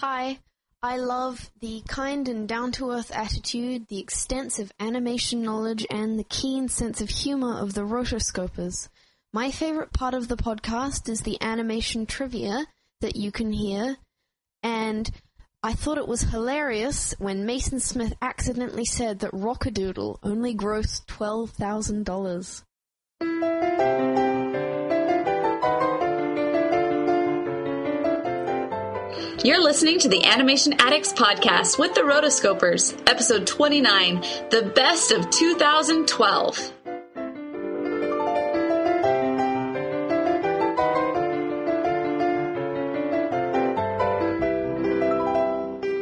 Hi, I love the kind and down to earth attitude, the extensive animation knowledge, and the keen sense of humor of the rotoscopers. My favorite part of the podcast is the animation trivia that you can hear, and I thought it was hilarious when Mason Smith accidentally said that Rockadoodle only grossed $12,000. You're listening to the Animation Addicts podcast with the Rotoscopers, episode 29, the best of 2012.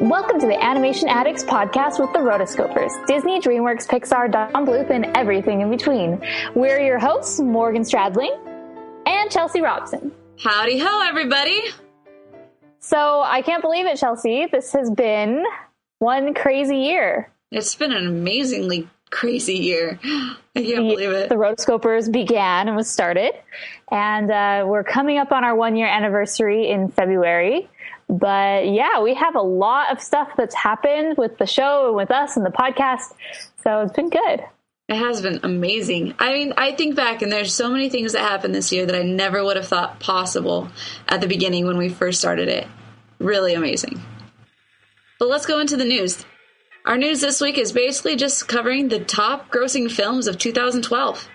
Welcome to the Animation Addicts podcast with the Rotoscopers, Disney, DreamWorks, Pixar, Don Bluth, and everything in between. We're your hosts, Morgan Stradling and Chelsea Robson. Howdy ho, everybody! So I can't believe it, Chelsea. This has been one crazy year. It's been an amazingly crazy year. I can't believe it. The Rotoscopers began and was started, and uh, we're coming up on our one year anniversary in February. But yeah, we have a lot of stuff that's happened with the show and with us and the podcast. So it's been good. It has been amazing. I mean, I think back and there's so many things that happened this year that I never would have thought possible at the beginning when we first started it. Really amazing. But let's go into the news. Our news this week is basically just covering the top grossing films of 2012.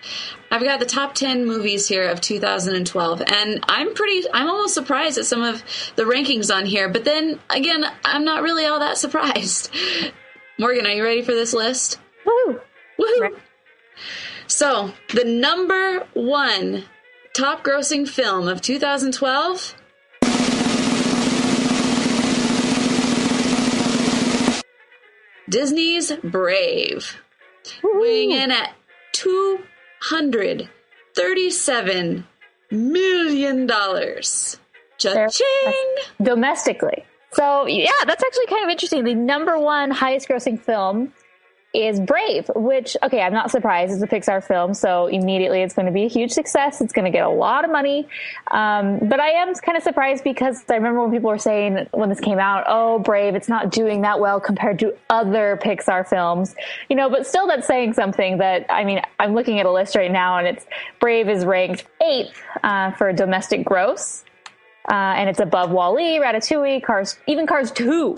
I've got the top 10 movies here of 2012, and I'm pretty, I'm almost surprised at some of the rankings on here, but then again, I'm not really all that surprised. Morgan, are you ready for this list? Woo! Woohoo! So, the number one top grossing film of 2012 Disney's Brave, weighing in at two hundred thirty-seven million dollars. Cha-ching! Domestically. So yeah, that's actually kind of interesting. The number one highest grossing film is Brave, which, okay, I'm not surprised. It's a Pixar film, so immediately it's going to be a huge success. It's going to get a lot of money. Um, but I am kind of surprised because I remember when people were saying when this came out, oh, Brave, it's not doing that well compared to other Pixar films. You know, but still that's saying something that, I mean, I'm looking at a list right now and it's Brave is ranked eighth uh, for domestic gross. Uh, and it's above Wall-E, Ratatouille, Cars, even Cars 2.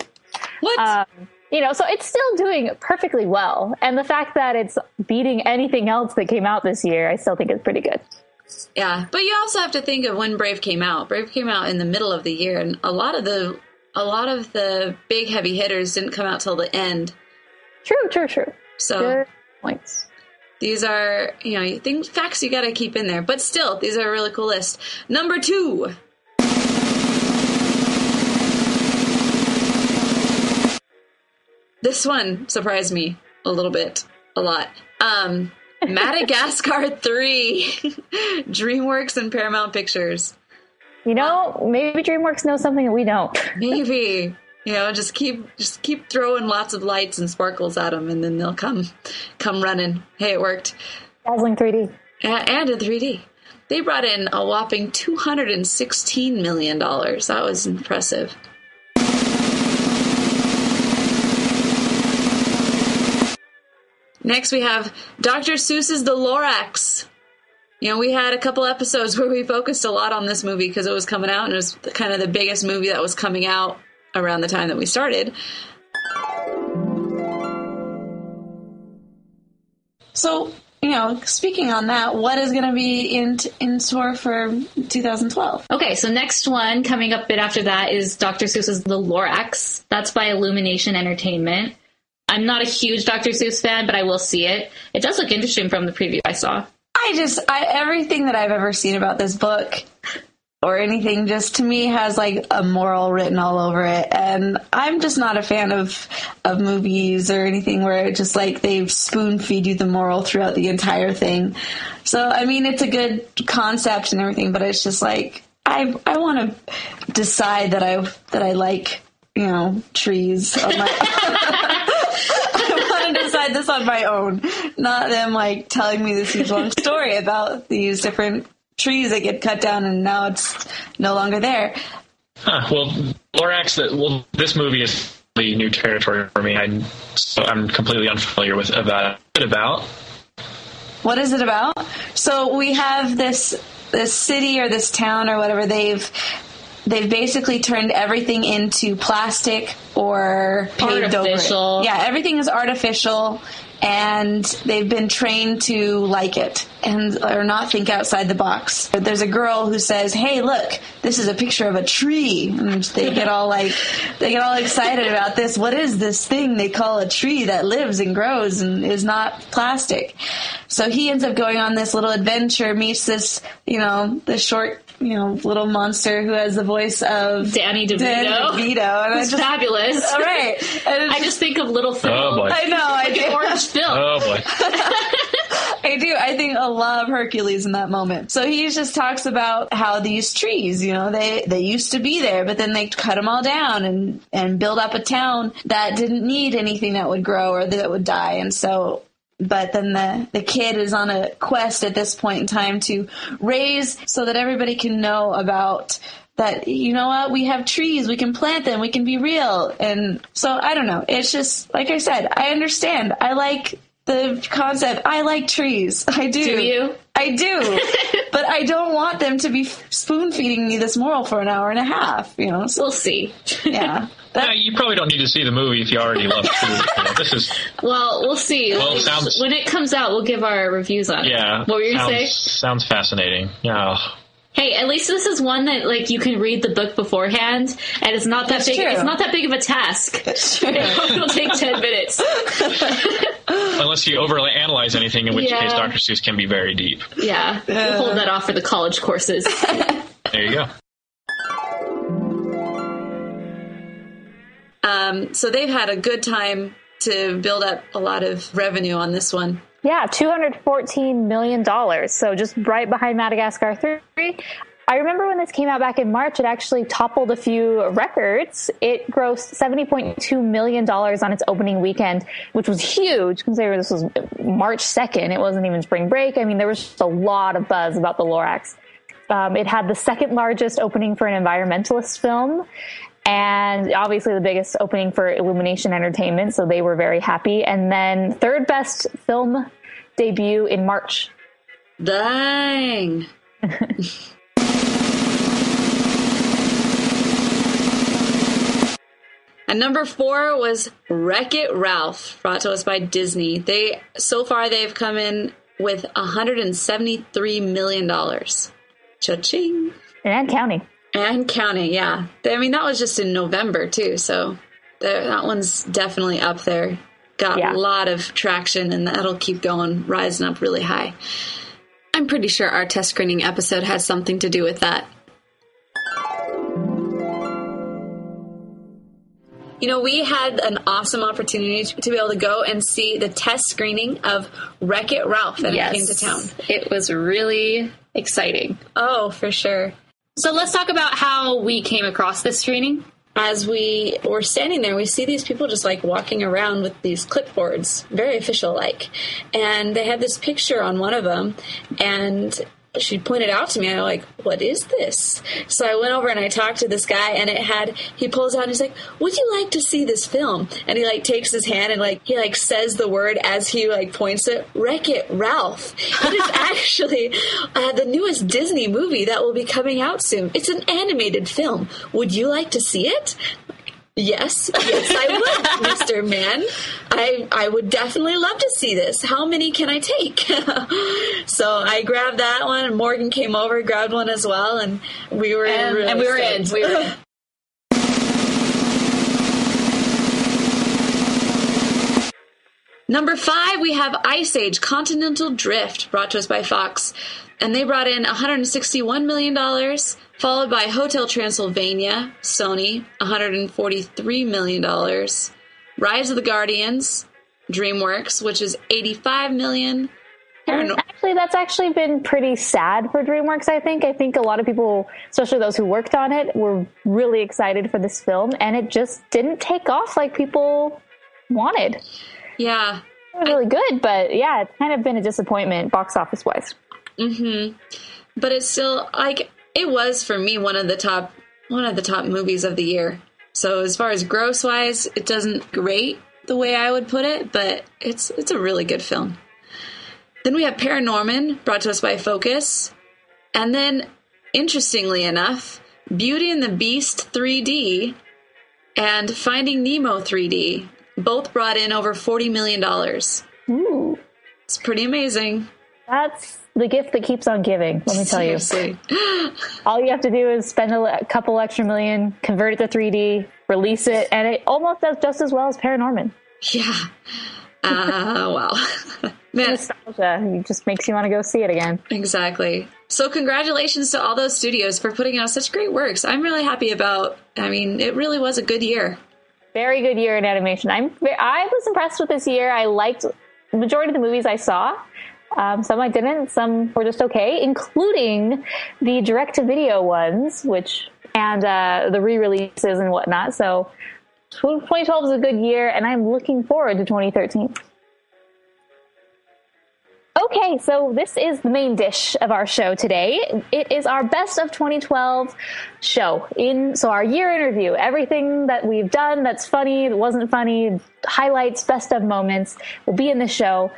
What? Um, you know, so it's still doing perfectly well. And the fact that it's beating anything else that came out this year, I still think is pretty good. Yeah, but you also have to think of when Brave came out. Brave came out in the middle of the year, and a lot of the a lot of the big heavy hitters didn't come out till the end. True, true, true. So Good points. these are you know things facts you got to keep in there. But still, these are a really cool list. Number two. This one surprised me a little bit, a lot. Um, Madagascar 3, DreamWorks and Paramount Pictures. You know, maybe DreamWorks knows something that we don't. Maybe you know, just keep just keep throwing lots of lights and sparkles at them, and then they'll come come running. Hey, it worked, Dazzling 3D. A- and in 3D. They brought in a whopping 216 million dollars. That was impressive. Next, we have Dr. Seuss's The Lorax. You know, we had a couple episodes where we focused a lot on this movie because it was coming out and it was kind of the biggest movie that was coming out around the time that we started. So, you know, speaking on that, what is going to be in in store for 2012? Okay, so next one coming up a bit after that is Dr. Seuss's The Lorax. That's by Illumination Entertainment. I'm not a huge Dr. Seuss fan, but I will see it. It does look interesting from the preview I saw. I just I, everything that I've ever seen about this book or anything just to me has like a moral written all over it and I'm just not a fan of of movies or anything where it just like they spoon feed you the moral throughout the entire thing. So I mean it's a good concept and everything but it's just like I I want to decide that I that I like, you know, trees on my I want to decide this on my own, not them like telling me this huge long story about these different trees that get cut down and now it's no longer there. Huh, well, Lorax. That well, this movie is the new territory for me. I so I'm completely unfamiliar with about it about. What is it about? So we have this this city or this town or whatever they've they've basically turned everything into plastic or paved Artificial. over. it. Yeah, everything is artificial and they've been trained to like it and or not think outside the box. But there's a girl who says, "Hey, look, this is a picture of a tree." And they get all like they get all excited about this. What is this thing they call a tree that lives and grows and is not plastic? So he ends up going on this little adventure, meets this, you know, this short, you know, little monster who has the voice of Danny DeVito. Danny DeVito. And I It's just, fabulous. all right. And it's I just think of little Phil. Oh, boy. I know, I Like do. an orange Phil. Oh boy. I do. I think a lot of Hercules in that moment. So he just talks about how these trees, you know, they they used to be there, but then they cut them all down and and build up a town that didn't need anything that would grow or that would die. And so but then the, the kid is on a quest at this point in time to raise so that everybody can know about that you know what we have trees we can plant them we can be real. And so i don't know. It's just like i said i understand. I like the concept. I like trees. I do. Do you? i do. But i don't want them to be spoon feeding me this moral for an hour and a half you know? So We'll see. yeah Yeah, you probably don't need to see the movie if you already love food. You know, this is Well, we'll see. Well, sounds- when it comes out, we'll give our reviews on yeah. it. What were you sounds, gonna say? Sounds fascinating. Yeah. Hey, at least this is one that like you can read the book beforehand, and it's not that That's big. true. It's not that big of a task. It'll take ten minutes. Unless you overanalyze anything, in which Yeah. case Dr. Seuss can be very deep. Yeah, we'll hold that off for the college courses. There you go. Um so they've had a good time to build up a lot of revenue on this one Yeah, $214 million. So just right behind Madagascar 3. I remember when this came out back in March, it actually toppled a few records. It grossed $70.2 million on its opening weekend, which was huge considering this was March 2nd. It wasn't even spring break. I mean, there was just a lot of buzz about the Lorax. Um, it had the second largest opening for an environmentalist film and obviously the biggest opening for Illumination Entertainment, so they were very happy. And then third best film debut in March. Dang. And number four was Wreck It Ralph, brought to us by Disney. They so far they've come in with 173 million dollars. Cha-ching. And counting. And counting, yeah. I mean that was just in November too, so that one's definitely up there. Got Yeah. a lot of traction, and that'll keep going, rising up really high. I'm pretty sure our test screening episode has something to do with that. You know, we had an awesome opportunity to be able to go and see the test screening of Wreck It Ralph that yes, came to town. It was really exciting. Oh, for sure. So let's talk about how we came across this screening. As we were standing there, we see these people just like walking around with these clipboards, very official like. And they had this picture on one of them, and she pointed out to me, I'm like, what is this? So I went over and I talked to this guy, and it had, he pulls out and he's like, would you like to see this film? And he like takes his hand and like, he like says the word as he like points it, Wreck It Ralph. It is actually uh, the newest Disney movie that will be coming out soon. It's an animated film. Would you like to see it? Yes, yes, I would, Mr. Man. I I would definitely love to see this. How many can I take? so I grabbed that one, and Morgan came over, grabbed one as well, and we were And, really and we were in. We were in. Number five, we have Ice Age Continental Drift, brought to us by Fox. And they brought in $161 million, followed by Hotel Transylvania, Sony, $143 million. Rise of the Guardians, DreamWorks, which is $85 million. And actually, that's actually been pretty sad for DreamWorks, I think. I think a lot of people, especially those who worked on it, were really excited for this film, and it just didn't take off like people wanted. Yeah, really good, but yeah, it's kind of been a disappointment box office wise. Mm-hmm. But it's still like it was for me one of the top one of the top movies of the year. So as far as gross wise, it doesn't great the way I would put it, but it's it's a really good film. Then we have Paranorman, brought to us by Focus. And then, interestingly enough, Beauty and the Beast 3D and Finding Nemo 3D both brought in over $40 million. Ooh, It's pretty amazing. that's the gift that keeps on giving. Let me tell you. All you have to do is spend a, a couple extra million, convert it to 3D, release it, and it almost does just as well as Paranorman. Yeah. Uh, wow. Man, Nostalgia. It just makes you want to go see it again. exactly. So, congratulations to all those studios for putting out such great works. I'm really happy about, I mean, it really was a good year. Very good year in animation. I'm I was impressed with this year. I liked the majority of the movies I saw. Um, some I didn't. Some were just okay, including the direct-to-video ones, which and uh, the re-releases and whatnot. So 2012 is a good year, and I'm looking forward to 2013. Okay, so this is the main dish of our show today. It is our best of 2012 show. In so our year interview, everything that we've done that's funny, that wasn't funny, highlights, best of moments will be in the show.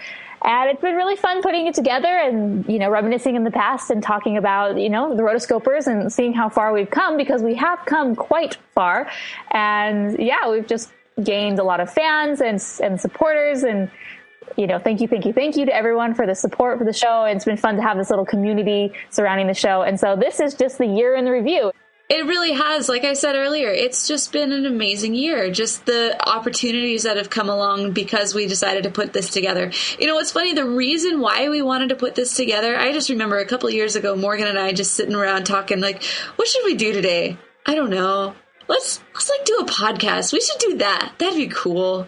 And it's been really fun putting it together and, you know, reminiscing in the past and talking about, you know, the rotoscopers and seeing how far we've come because we have come quite far. And yeah, we've just gained a lot of fans and, and supporters and, you know, thank you, thank you, thank you to everyone for the support for the show. And it's been fun to have this little community surrounding the show. And so this is just the year in the review. It really has. Like I said earlier, it's just been an amazing year. Just the opportunities that have come along because we decided to put this together. You know, what's funny, the reason why we wanted to put this together, I just remember a couple years ago, Morgan and I just sitting around talking like, what should we do today? I don't know. Let's let's like do a podcast. We should do that. That'd be cool.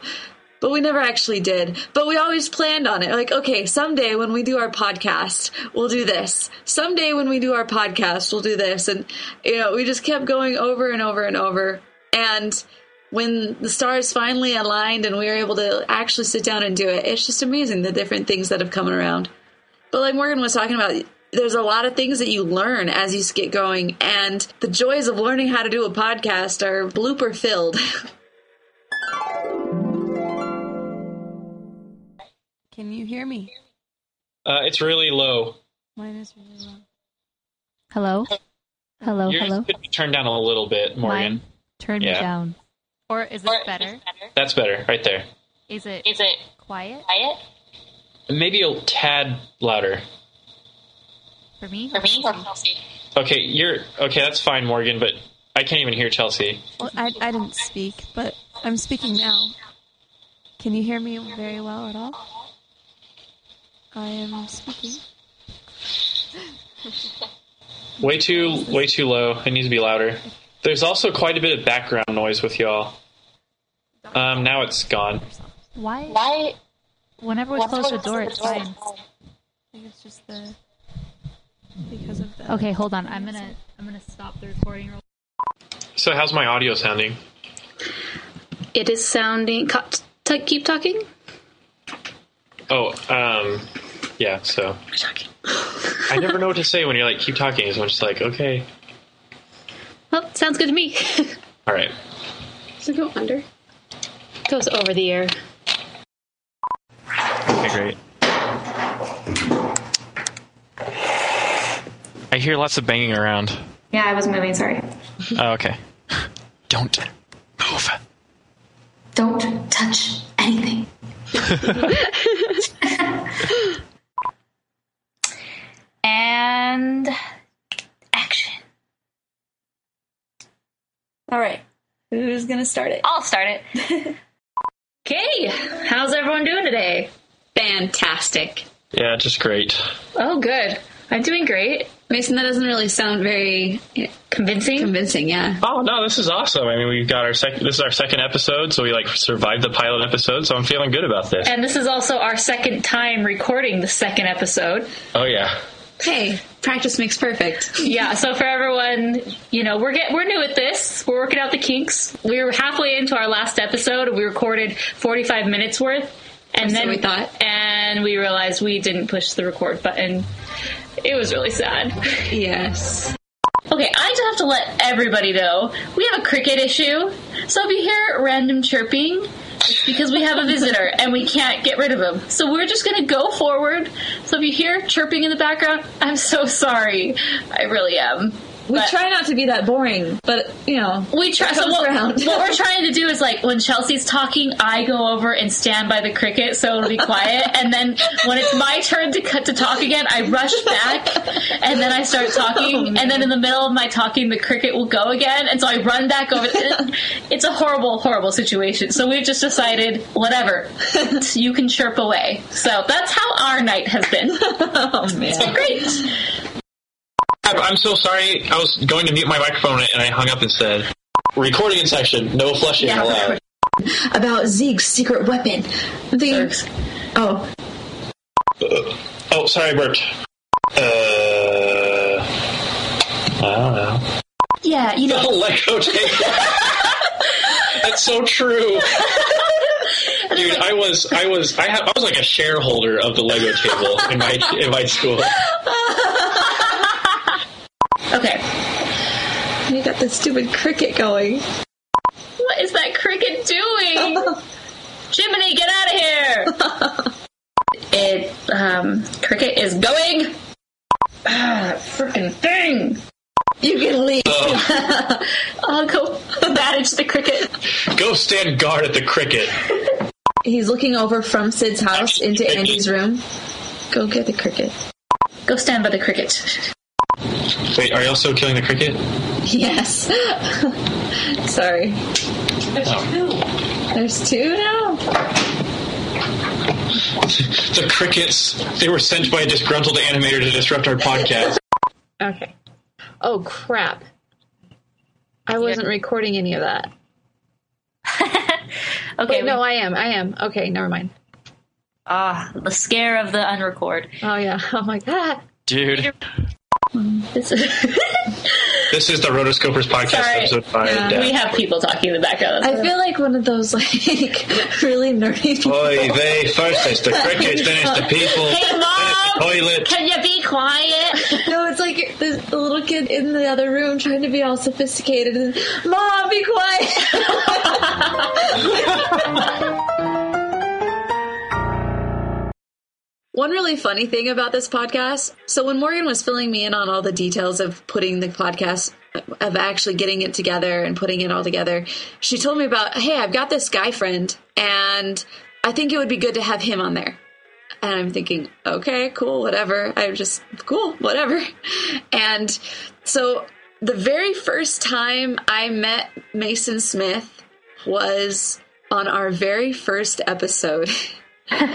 But we never actually did. But we always planned on it. Like, okay, someday when we do our podcast, we'll do this. Someday when we do our podcast, we'll do this. And, you know, we just kept going over and over and over. And when the stars finally aligned and we were able to actually sit down and do it, it's just amazing the different things that have come around. But like Morgan was talking about, there's a lot of things that you learn as you get going. And the joys of learning how to do a podcast are blooper filled. Can you hear me? Uh, it's really low. Mine is really low. Hello? Hello, Yours hello. could be turned down a little bit, Morgan. Mine? Turn me down. Or is this better? That's better, right there. Is it Is it quiet quiet Maybe a tad louder. for me? for me or Kelsey? Okay, you're okay. That's fine, Morgan. But I can't even hear Chelsea. Well, I, I didn't speak, but I'm speaking now. Can you hear me very well at all? I am speaking. Way too, way too low. It needs to be louder. There's also quite a bit of background noise with y'all. Um, now it's gone. Why? Why? Whenever we close the door, it's fine. I think it's just the because of the. Okay, hold on. I'm gonna I'm gonna stop the recording. real- So how's my audio sounding? It is sounding. co- t- keep talking. Oh, um, yeah. So I never know what to say when you're like keep talking. So I'm just like okay, Well, sounds good to me. all right. Does it go under? Goes over the air. Okay, great. I hear lots of banging around. Yeah, I was moving. Sorry. Oh, okay. Don't move. Don't touch anything. and action. All right. Who's going to start it? I'll start it. okay, how's everyone doing today? Fantastic. Yeah, just great. Oh, good. I'm doing great. Mason, that doesn't really sound very Convincing. convincing, yeah. Oh no, this is awesome. I mean, we've got our second. This is our second episode, so we like survived the pilot episode. So I'm feeling good about this. and this is also our second time recording the second episode. Oh yeah. Hey, practice makes perfect. Yeah, so for everyone, you know, we're get we're new at this. We're working out the kinks. We were halfway into our last episode. We recorded 45 minutes worth, and So then we thought. and we realized we didn't push the record button. It was really sad. Yes. Okay, I just have to let everybody know we have a cricket issue. So if you hear random chirping, it's because we have a visitor and we can't get rid of him. So we're just going to go forward. So if you hear chirping in the background, I'm so sorry. I really am. We But- try not to be that boring, but you know, We try. So what, around. what we're trying to do is like when Chelsea's talking, I go over and stand by the cricket so it'll be quiet, and then when it's my turn to cut to talk again, I rush back, and then I start talking, oh, and then in the middle of my talking, the cricket will go again, and so I run back over. It's a horrible, horrible situation. So we've just decided, whatever, you can chirp away. So that's how our night has been. oh man. Great. I'm so sorry. I was going to mute my microphone and I hung up instead. Recording in section. No flushing Yeah, allowed. About Zeke's secret weapon. The oh, Oh, sorry, Bert. Uh, I don't know. Yeah, you know. Lego table. That's so true. Dude, I was, I was, I, ha- I was like a shareholder of the Lego table in my in my school. Okay. you got the stupid cricket going. What is that cricket doing? Jiminy, get out of here! it, um, cricket is going. Ah, freaking thing! You can leave. I'll go manage the cricket. Go stand guard at the cricket. He's looking over from Sid's house into Andy's room. Go get the cricket. Go stand by the cricket. Wait, are y'all still killing the cricket? Yes. Sorry. There's two There's two now. The crickets, they were sent by a disgruntled animator to disrupt our podcast. Okay. Oh crap! I wasn't recording any of that. Okay, Wait, no, I am. I am. Okay, never mind. ah, the scare of the unrecord. Oh yeah. Oh my god. Dude, This- this is the Rotoscopers podcast, Sorry. episode 5. Yeah. Death. we have people talking in the background. I feel like one of those like really nerdy people. Oy vey, first it's the crickets, then it's the people, Hey, then Mom! it's the toilet. Can you be quiet? No, it's like the, the little kid in the other room trying to be all sophisticated and Mom, be quiet. One really funny thing about this podcast. So when Morgan was filling me in on all the details of putting the podcast, of actually getting it together and putting it all together, she told me about, hey, I've got this guy friend, and I think it would be good to have him on there. And I'm thinking, okay, cool, whatever. I'm just cool, whatever. And so the very first time I met Mason Smith was on our very first episode.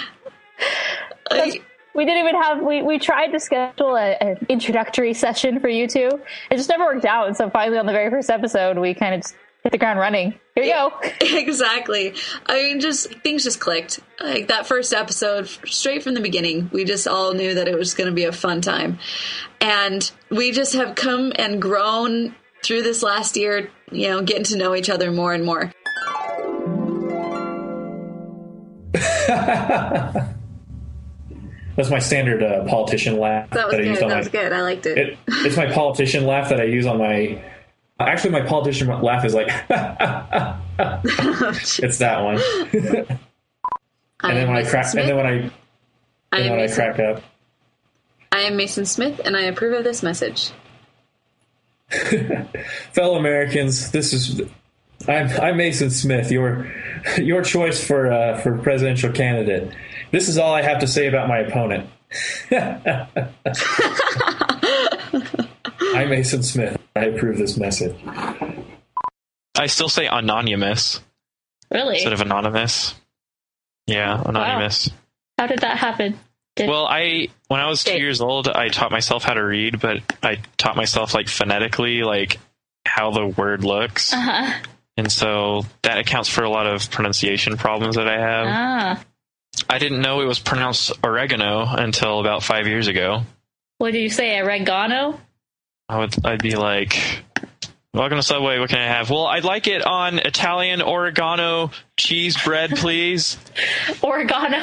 Like, We didn't even have we, we tried to schedule a, an introductory session for you two. It just never worked out. And so finally on the very first episode we kind of hit the ground running. Here you go. exactly. I mean, just things just clicked. Like that first episode, straight from the beginning, we just all knew that it was going to be a fun time, and we just have come and grown through this last year. You know, getting to know each other more and more. That's my standard uh, politician laugh That was I good. used on That my. was good. I liked it. It, it's my politician laugh that I use on my. Actually, my politician laugh is like. it's that one. and then when I crack, and then when I, I when I crack up, I am Mason Smith, and I approve of this message. fellow Americans, this is. I'm, I'm Mason Smith, your your choice for uh, for presidential candidate. This is all I have to say about my opponent. I'm Mason Smith. I approve this message. I still say anonymous Really? instead of anonymous. Yeah, anonymous. How did that happen? Did, Well, I when I was two years old, I taught myself how to read, but I taught myself like phonetically, like how the word looks, uh-huh. and so that accounts for a lot of pronunciation problems that I have. Ah. I didn't know it was pronounced oregano until about five years ago. What did you say? Oregano? I would I'd be like, "Welcome to Subway. What can I have?" Well, I'd like it on Italian oregano cheese bread, please. Oregano.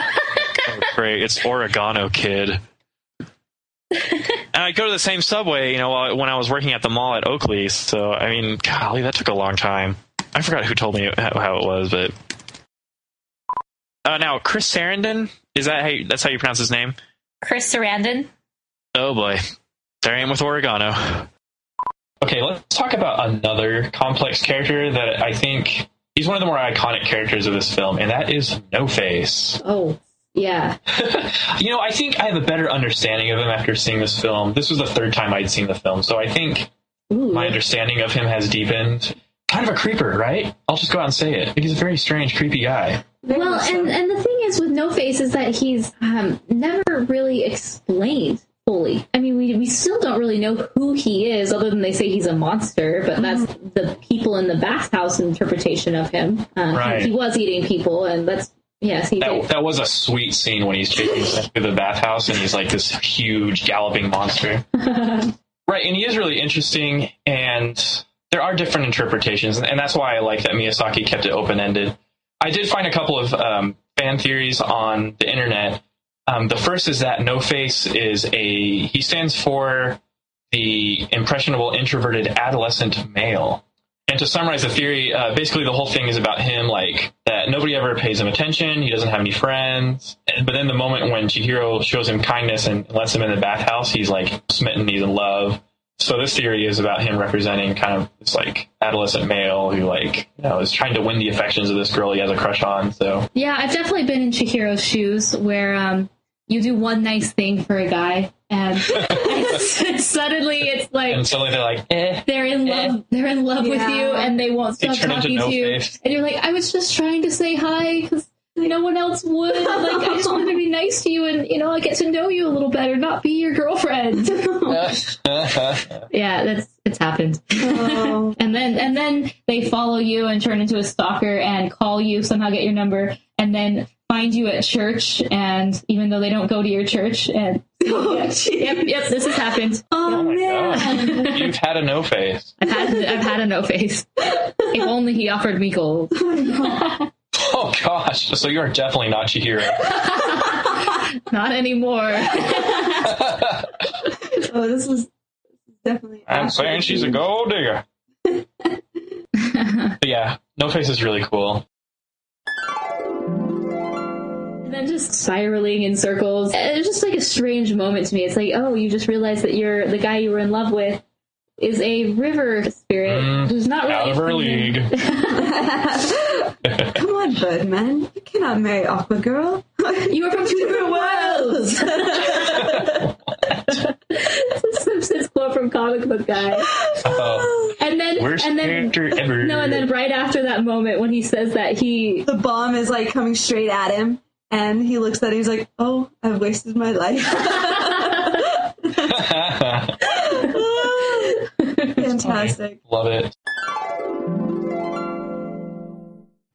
Oh, great, it's oregano, kid. and I go to the same subway, you know, when I was working at the mall at Oakley. So I mean, golly, that took a long time. I forgot who told me how it was, but uh, now Chris Sarandon is that how you, that's how you pronounce his name? Chris Sarandon. Oh boy, there I am with oregano. Okay, let's talk about another complex character that I think he's one of the more iconic characters of this film, and that is No Face. Oh, yeah. You know, I think I have a better understanding of him after seeing this film. This was the third time I'd seen the film, so I think Ooh. my understanding of him has deepened. Kind of a creeper, right? I'll just go out and say it. He's a very strange, creepy guy. Well, so. and, and the thing is with No Face is that he's um, never really explained fully. I mean, we, we still don't really know who he is, other than they say he's a monster, but that's the people in the bathhouse interpretation of him. Uh, Right. he, he was eating people, and that's, yes, he That, did. that was a sweet scene when he's chasing Sen through the bathhouse and he's like this huge galloping monster. right, and he is really interesting, and there are different interpretations, and that's why I like that Miyazaki kept it open ended. I did find a couple of um, fan theories on the internet. Um, the first is that No Face is a he stands for the impressionable, introverted adolescent male. And to summarize the theory, uh, basically the whole thing is about him, like that nobody ever pays him attention. He doesn't have any friends. But then the moment when Chihiro shows him kindness and lets him in the bathhouse, he's like smitten. He's in love. So this theory is about him representing kind of this like adolescent male who like you know is trying to win the affections of this girl he has a crush on. So Yeah, I've definitely been in Chihiro's shoes where um, you do one nice thing for a guy, and, and suddenly it's like and suddenly they're like, eh. they're in love they're in love with you and they won't They stop turn into talking to you no-face. and you're like i was just trying to say hi because no one else would like i just wanted to be nice to you and you know i get to know you a little better not be your girlfriend yeah that's it's happened Oh. and then and then they follow you and turn into a stalker and call you somehow get your number and then find you at church and even though they don't go to your church and yep yep this has happened Oh, oh man, god, you've had a no face. I've had I've had a no face. if only he offered me gold. Oh Oh, gosh, so you are definitely not Chihiro. Not anymore. Oh, this was definitely. I'm saying she's a gold digger. but yeah, No Face is really cool. and then just spiraling in circles. It's just like a strange moment to me. It's like, oh, you just realized that you're the guy you were in love with is a river spirit Mm, who's not really Out of her from league. Come on, Birdman. You cannot marry Aqua Girl. You are from two different worlds. It's a Simpsons quote from comic book guy. Oh, And then worst and then character ever. no, and then right after that moment when he says that he the bomb is like coming straight at him, and he looks at it. He's like, "Oh, I've wasted my life." Fantastic. Love it.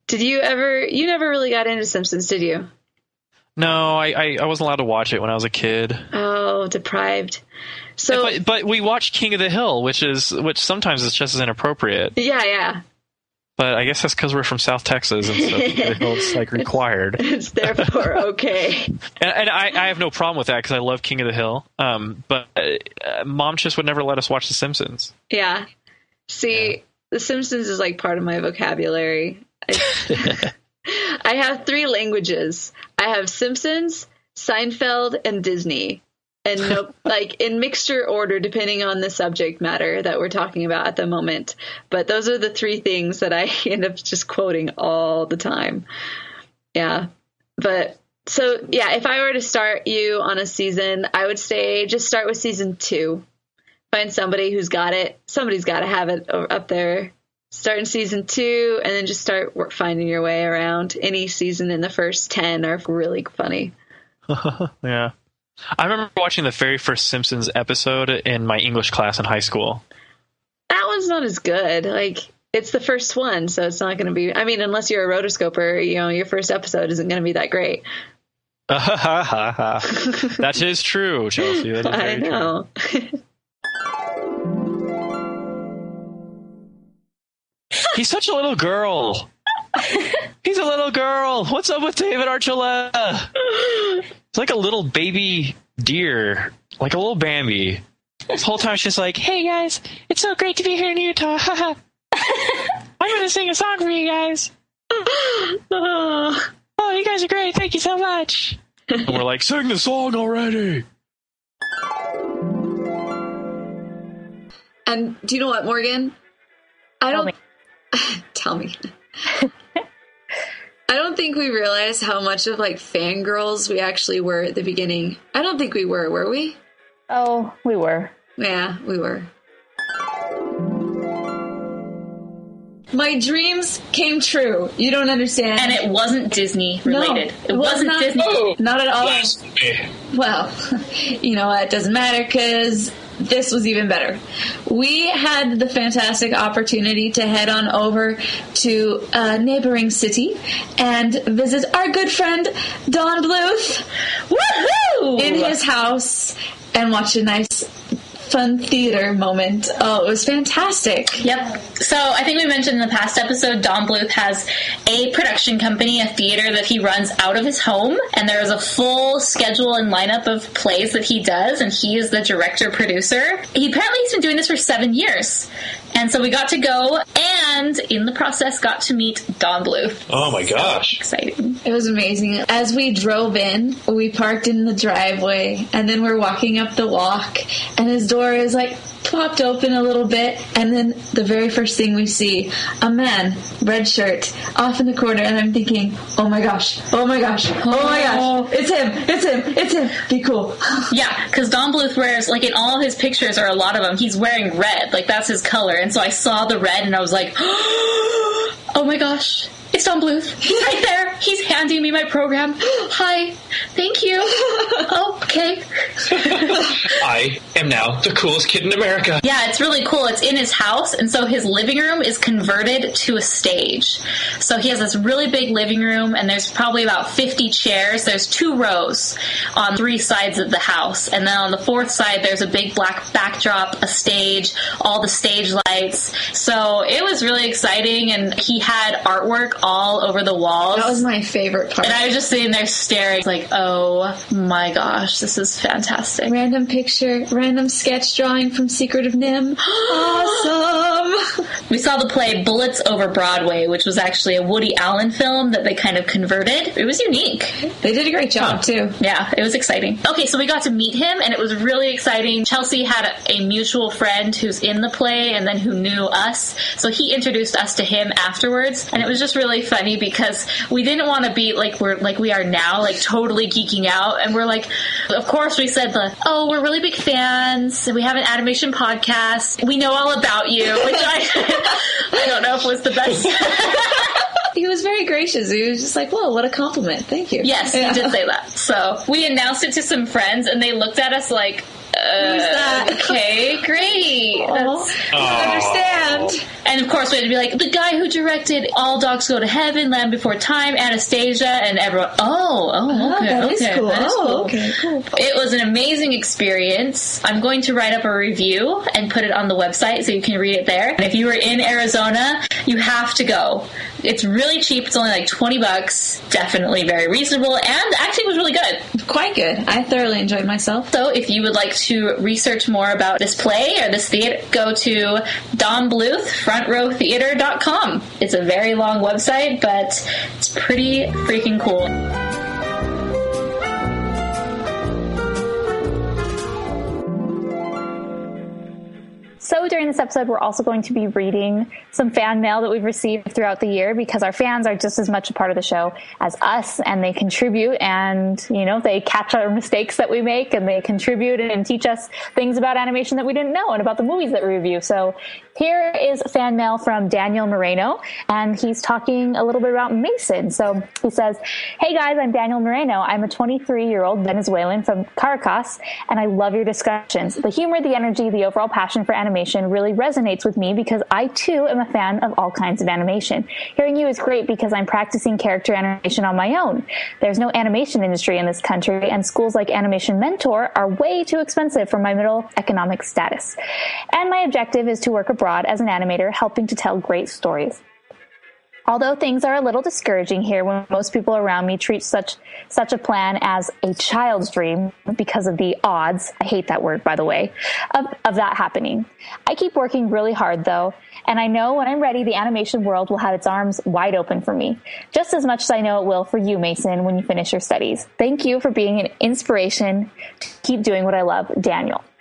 Did you ever? You never really got into Simpsons, did you? No, I, I, I wasn't allowed to watch it when I was a kid. Oh, deprived. So But but we watched King of the Hill, which is which sometimes is just as inappropriate. yeah, yeah. But I guess that's because we're from South Texas, and so King of the Hill is like required. It's therefore okay. And, and I, I have no problem with that because I love King of the Hill. Um, but uh, mom just would never let us watch The Simpsons. Yeah. See, The Simpsons is like part of my vocabulary. I, I have three languages. I have Simpsons, Seinfeld, and Disney. And no, like in mixture order, depending on the subject matter that we're talking about at the moment. But those are the three things that I end up just quoting all the time. Yeah. But so, yeah, if I were to start you on a season, I would say just start with season two find somebody who's got it. Somebody's got to have it up there. Start in season two, and then just start finding your way around. Any season in the first ten are really funny. Yeah. I remember watching the very first Simpsons episode in my English class in high school. That one's not as good. Like it's the first one, so it's not going to be. I mean, unless you're a rotoscoper, you know, your first episode isn't going to be that great. that is true, Chelsea. Is I know. He's such a little girl. He's a little girl. What's up with David Archuleta? It's like a little baby deer, like a little Bambi. This whole time she's like, "Hey guys, it's so great to be here in Utah. I'm gonna sing a song for you guys. Oh, you guys are great. Thank you so much." And we're like, "Sing the song already." And do you know what, Morgan? I don't me. tell me. I don't think we realized how much of like fangirls we actually were at the beginning. I don't think we were, were we? Oh, we were. Yeah, we were. My dreams came true. You don't understand. And it wasn't Disney No, related. it was wasn't not, Disney. Oh. Not at all. Blasphemy. Well, you know what? It Doesn't matter because this was even better. We had the fantastic opportunity to head on over to a neighboring city and visit our good friend Don Bluth Woohoo! in his house and watch a nice, fun theater moment. Oh, it was fantastic. Yep. So I think we mentioned in the past episode, Don Bluth has a production company, a theater that he runs out of his home, and there is a full schedule and lineup of plays that he does, and he is the director producer. He apparently he's been doing this for seven years. And so we got to go and in the process got to meet Don Bluth. Oh my gosh. Exciting. It was amazing. As we drove in, we parked in the driveway and then we're walking up the walk and his door is like popped open a little bit and then the very first thing we see, a man, red shirt, off in the corner and I'm thinking, oh my gosh, oh my gosh, oh my gosh, it's him, it's him, it's him, be cool. Yeah, because Don Bluth wears like in all his pictures or a lot of them, he's wearing red. Like that's his color. And so I saw the red and I was like, oh my gosh, it's Don Bluth. He's right there. He's handing me my program. Hi, thank you. okay. I am now the coolest kid in America. Yeah, it's really cool. It's in his house, and so his living room is converted to a stage. So he has this really big living room, and there's probably about 50 chairs. There's two rows on three sides of the house, and then on the fourth side, there's a big black backdrop, a stage, all the stage lights. So it was really exciting, and he had artwork all over the walls. That was my favorite part. and I was just sitting there staring, like, oh my gosh, this is fantastic. Random picture, random sketch drawing from Secret of NIMH. awesome! We saw the play Bullets Over Broadway, which was actually a Woody Allen film that they kind of converted. It was unique. They did a great job too. Yeah, it was exciting. Okay, so we got to meet him, and it was really exciting. Chelsea had a, a mutual friend who's in the play and then who knew us. So he introduced us to him afterwards, and it was just really funny because we didn't want to be like we're like we are now, like totally geeking out. And we're like, of course, we said the, oh, we're really big fans. We have an animation podcast. We know all about you, which I, I don't know if was the best. He was very gracious. He was just like, "Whoa, what a compliment! Thank you." Yes, Yeah. he did say that. So we announced it to some friends, and they looked at us like, uh, that? Okay, great. That's- Aw. Understand? and of course, we had to be like, the guy who directed All Dogs Go to Heaven, Land Before Time, Anastasia, and everyone. Oh, oh, okay, that is okay, cool. that is oh, okay, cool. It was an amazing experience. I'm going to write up a review and put it on the website so you can read it there. And if you are in Arizona, you have to go. It's really cheap. It's only like 20 bucks. Definitely very reasonable and actually was really good. Quite good. I thoroughly enjoyed myself. So if you would like to research more about this play or this theater, go to Don Bluth, frontrowtheater.com. It's a very long website, but it's pretty freaking cool. So during this episode, we're also going to be reading some fan mail that we've received throughout the year because our fans are just as much a part of the show as us and they contribute and, you know, they catch our mistakes that we make and they contribute and teach us things about animation that we didn't know and about the movies that we review. So here is fan mail from Daniel Moreno and he's talking a little bit about Mason. So he says, Hey guys, I'm Daniel Moreno. I'm a 23 year old Venezuelan from Caracas and I love your discussions. The humor, the energy, the overall passion for animation really resonates with me because I too am a fan of all kinds of animation. Hearing you is great because I'm practicing character animation on my own. There's no animation industry in this country and schools like Animation Mentor are way too expensive for my middle economic status. And my objective is to work abroad as an animator helping to tell great stories. Although things are a little discouraging here when most people around me treat such such a plan as a child's dream because of the odds, I hate that word by the way, of, of that happening. I keep working really hard though, and I know when I'm ready the animation world will have its arms wide open for me, just as much as I know it will for you, Mason, when you finish your studies. Thank you for being an inspiration to keep doing what I love, Daniel.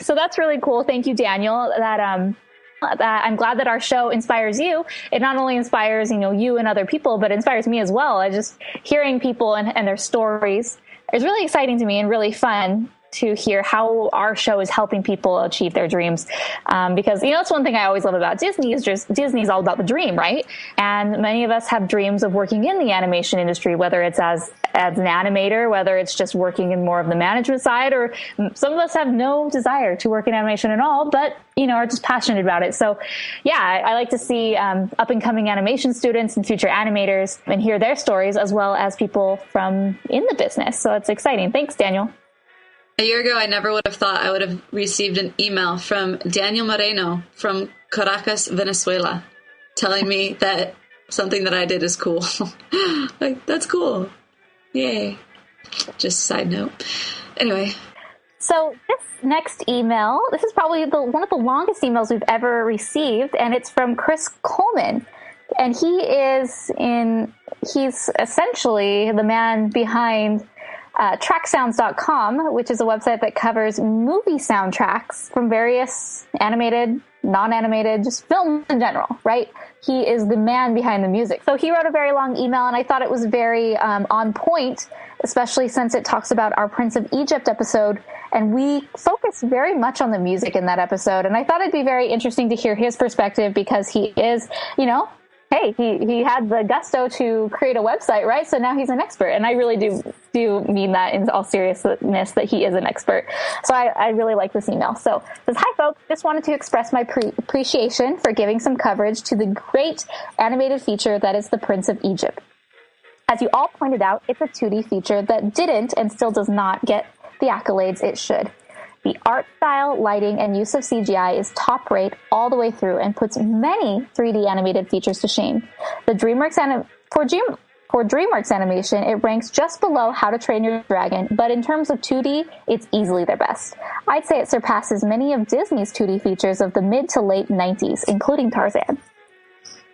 So that's really cool. Thank you, Daniel. That um I'm glad that our show inspires you. It not only inspires, you know, you and other people, but inspires me as well. I just hearing people and, and their stories is really exciting to me and really fun to hear how our show is helping people achieve their dreams. Um, because, you know, that's one thing I always love about Disney is just Disney's all about the dream, right? And many of us have dreams of working in the animation industry, whether it's as, as an animator, whether it's just working in more of the management side, or some of us have no desire to work in animation at all, but, you know, are just passionate about it. So, yeah, I, I like to see um, up and coming animation students and future animators and hear their stories as well as people from in the business. So it's exciting. Thanks, Daniel. A year ago, I never would have thought I would have received an email from Daniel Moreno from Caracas, Venezuela, telling me that something that I did is cool. like, that's cool. Yay. Just side note. Anyway. So this next email, this is probably the, one of the longest emails we've ever received, and it's from Chris Coleman. And he is in, he's essentially the man behind uh, tracksounds.com, which is a website that covers movie soundtracks from various animated, non-animated, just film in general, right? He is the man behind the music. So he wrote a very long email and I thought it was very um, on point, especially since it talks about our Prince of Egypt episode. And we focus very much on the music in that episode. And I thought it'd be very interesting to hear his perspective because he is, you know, hey, he, he had the gusto to create a website, right? So now he's an expert. And I really do, do mean that in all seriousness that he is an expert. So I, I really like this email. So says, hi folks, just wanted to express my pre- appreciation for giving some coverage to the great animated feature that is the Prince of Egypt. As you all pointed out, it's a 2D feature that didn't and still does not get the accolades it should. The art style, lighting, and use of CGI is top rate all the way through and puts many 3D animated features to shame. The DreamWorks anim- for for DreamWorks animation, it ranks just below How to Train Your Dragon, but in terms of 2D, it's easily their best. I'd say it surpasses many of Disney's 2D features of the mid to late 90s, including Tarzan.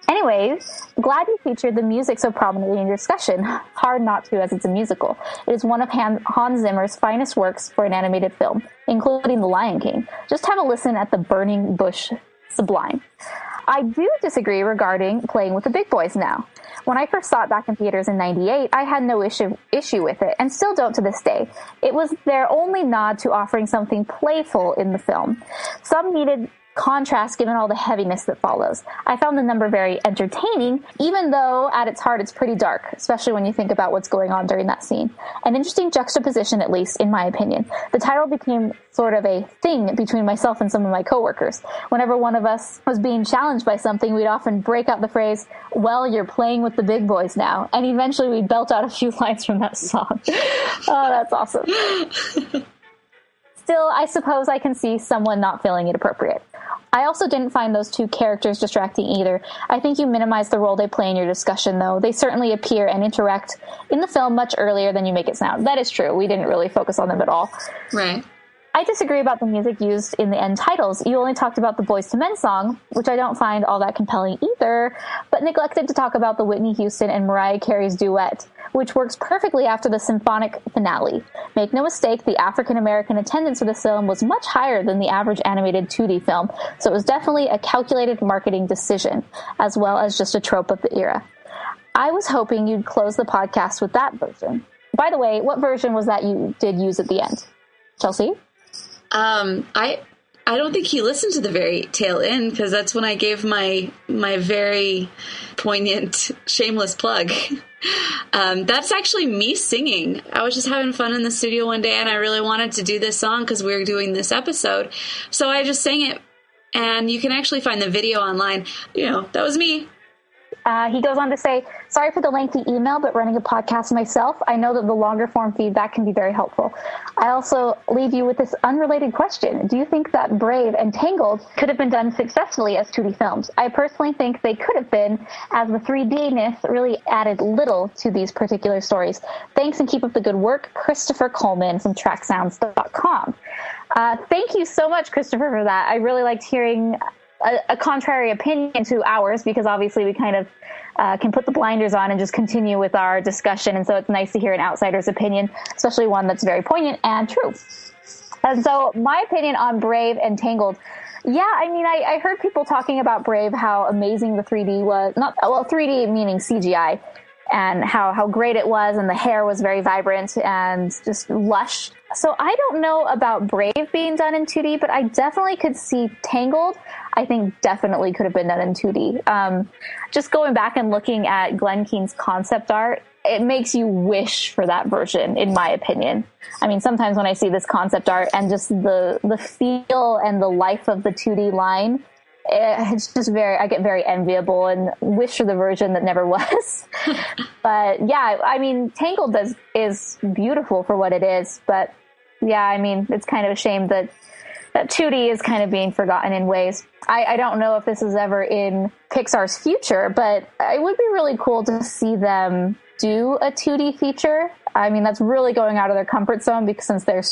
Anyways, glad you featured the music so prominently in your discussion. Hard not to, as it's a musical. It is one of Hans Zimmer's finest works for an animated film, including The Lion King. Just have a listen at the burning bush sublime. I do disagree regarding playing with the big boys now. When I first saw it back in theaters in 98, I had no issue, issue with it and still don't to this day. It was their only nod to offering something playful in the film. Some needed contrast given all the heaviness that follows. I found the number very entertaining, even though at its heart it's pretty dark, especially when you think about what's going on during that scene. An interesting juxtaposition, at least, in my opinion. The title became sort of a thing between myself and some of my coworkers. Whenever one of us was being challenged by something, we'd often break out the phrase, well, you're playing with the big boys now. And eventually we'd belt out a few lines from that song. oh, that's awesome. Still, I suppose I can see someone not feeling it appropriate. I also didn't find those two characters distracting either. I think you minimize the role they play in your discussion, though. They certainly appear and interact in the film much earlier than you make it sound. That is true. We didn't really focus on them at all. Right. I disagree about the music used in the end titles. You only talked about the Boyz II Men song, which I don't find all that compelling either, but neglected to talk about the Whitney Houston and Mariah Carey's duet, which works perfectly after the symphonic finale. Make no mistake, the African American attendance for the film was much higher than the average animated 2D film, so it was definitely a calculated marketing decision, as well as just a trope of the era. I was hoping you'd close the podcast with that version. By the way, what version was that you did use at the end? Chelsea? Um, I I don't think he listened to the very tail end because that's when I gave my my very poignant, shameless plug. Um, that's actually me singing. I was just having fun in the studio one day, and I really wanted to do this song because we were doing this episode. So I just sang it, and you can actually find the video online. You know, that was me. Uh, he goes on to say, Sorry for the lengthy email, but running a podcast myself, I know that the longer form feedback can be very helpful. I also leave you with this unrelated question. Do you think that Brave and Tangled could have been done successfully as 2D films? I personally think they could have been, as the 3D-ness really added little to these particular stories. Thanks and keep up the good work. Christopher Coleman from tracksounds.com. Uh, thank you so much, Christopher, for that. I really liked hearing a, a contrary opinion to ours because obviously we kind of uh, can put the blinders on and just continue with our discussion. And so it's nice to hear an outsider's opinion, especially one that's very poignant and true. And so my opinion on Brave and Tangled. Yeah, I mean, I, I heard people talking about Brave, how amazing the 3D was. Not, well, 3D meaning CGI and how, how great it was and the hair was very vibrant and just lush. So I don't know about Brave being done in 2D, but I definitely could see Tangled. I think definitely could have been done in 2D. Um, just going back and looking at Glen Keane's concept art, it makes you wish for that version, in my opinion. I mean, sometimes when I see this concept art and just the the feel and the life of the 2D line, it's just very I get very enviable and wish for the version that never was. but yeah, I mean, Tangled does is beautiful for what it is, but yeah, I mean, it's kind of a shame that that 2D is kind of being forgotten in ways. I, I don't know if this is ever in Pixar's future, but it would be really cool to see them do a 2D feature. I mean, that's really going out of their comfort zone because since they're,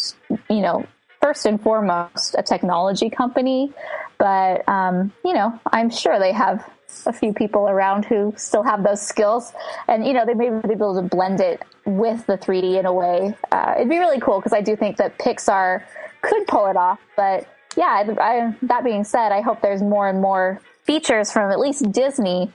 you know, first and foremost a technology company, but um, you know, I'm sure they have a few people around who still have those skills, and you know, they may be able to blend it with the 3D in a way. Uh, it'd be really cool because I do think that Pixar could pull it off. But yeah, I, that being said, I hope there's more and more features from at least Disney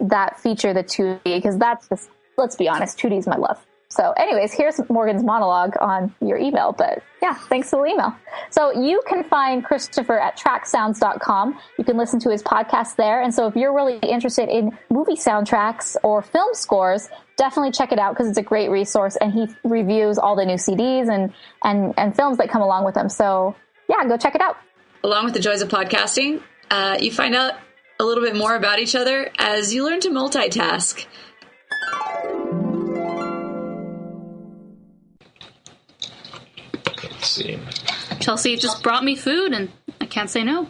that feature the 2D because that's just, let's be honest, 2D is my love. So, anyways, here's Morgan's monologue on your email. But yeah, thanks for the email. So, you can find Christopher at tracksounds.com. You can listen to his podcast there. And so, if you're really interested in movie soundtracks or film scores, definitely check it out because it's a great resource. And he reviews all the new CDs and, and, and films that come along with them. So, yeah, go check it out. Along with the joys of podcasting, uh, you find out a little bit more about each other as you learn to multitask. See. Chelsea just brought me food, and I can't say no.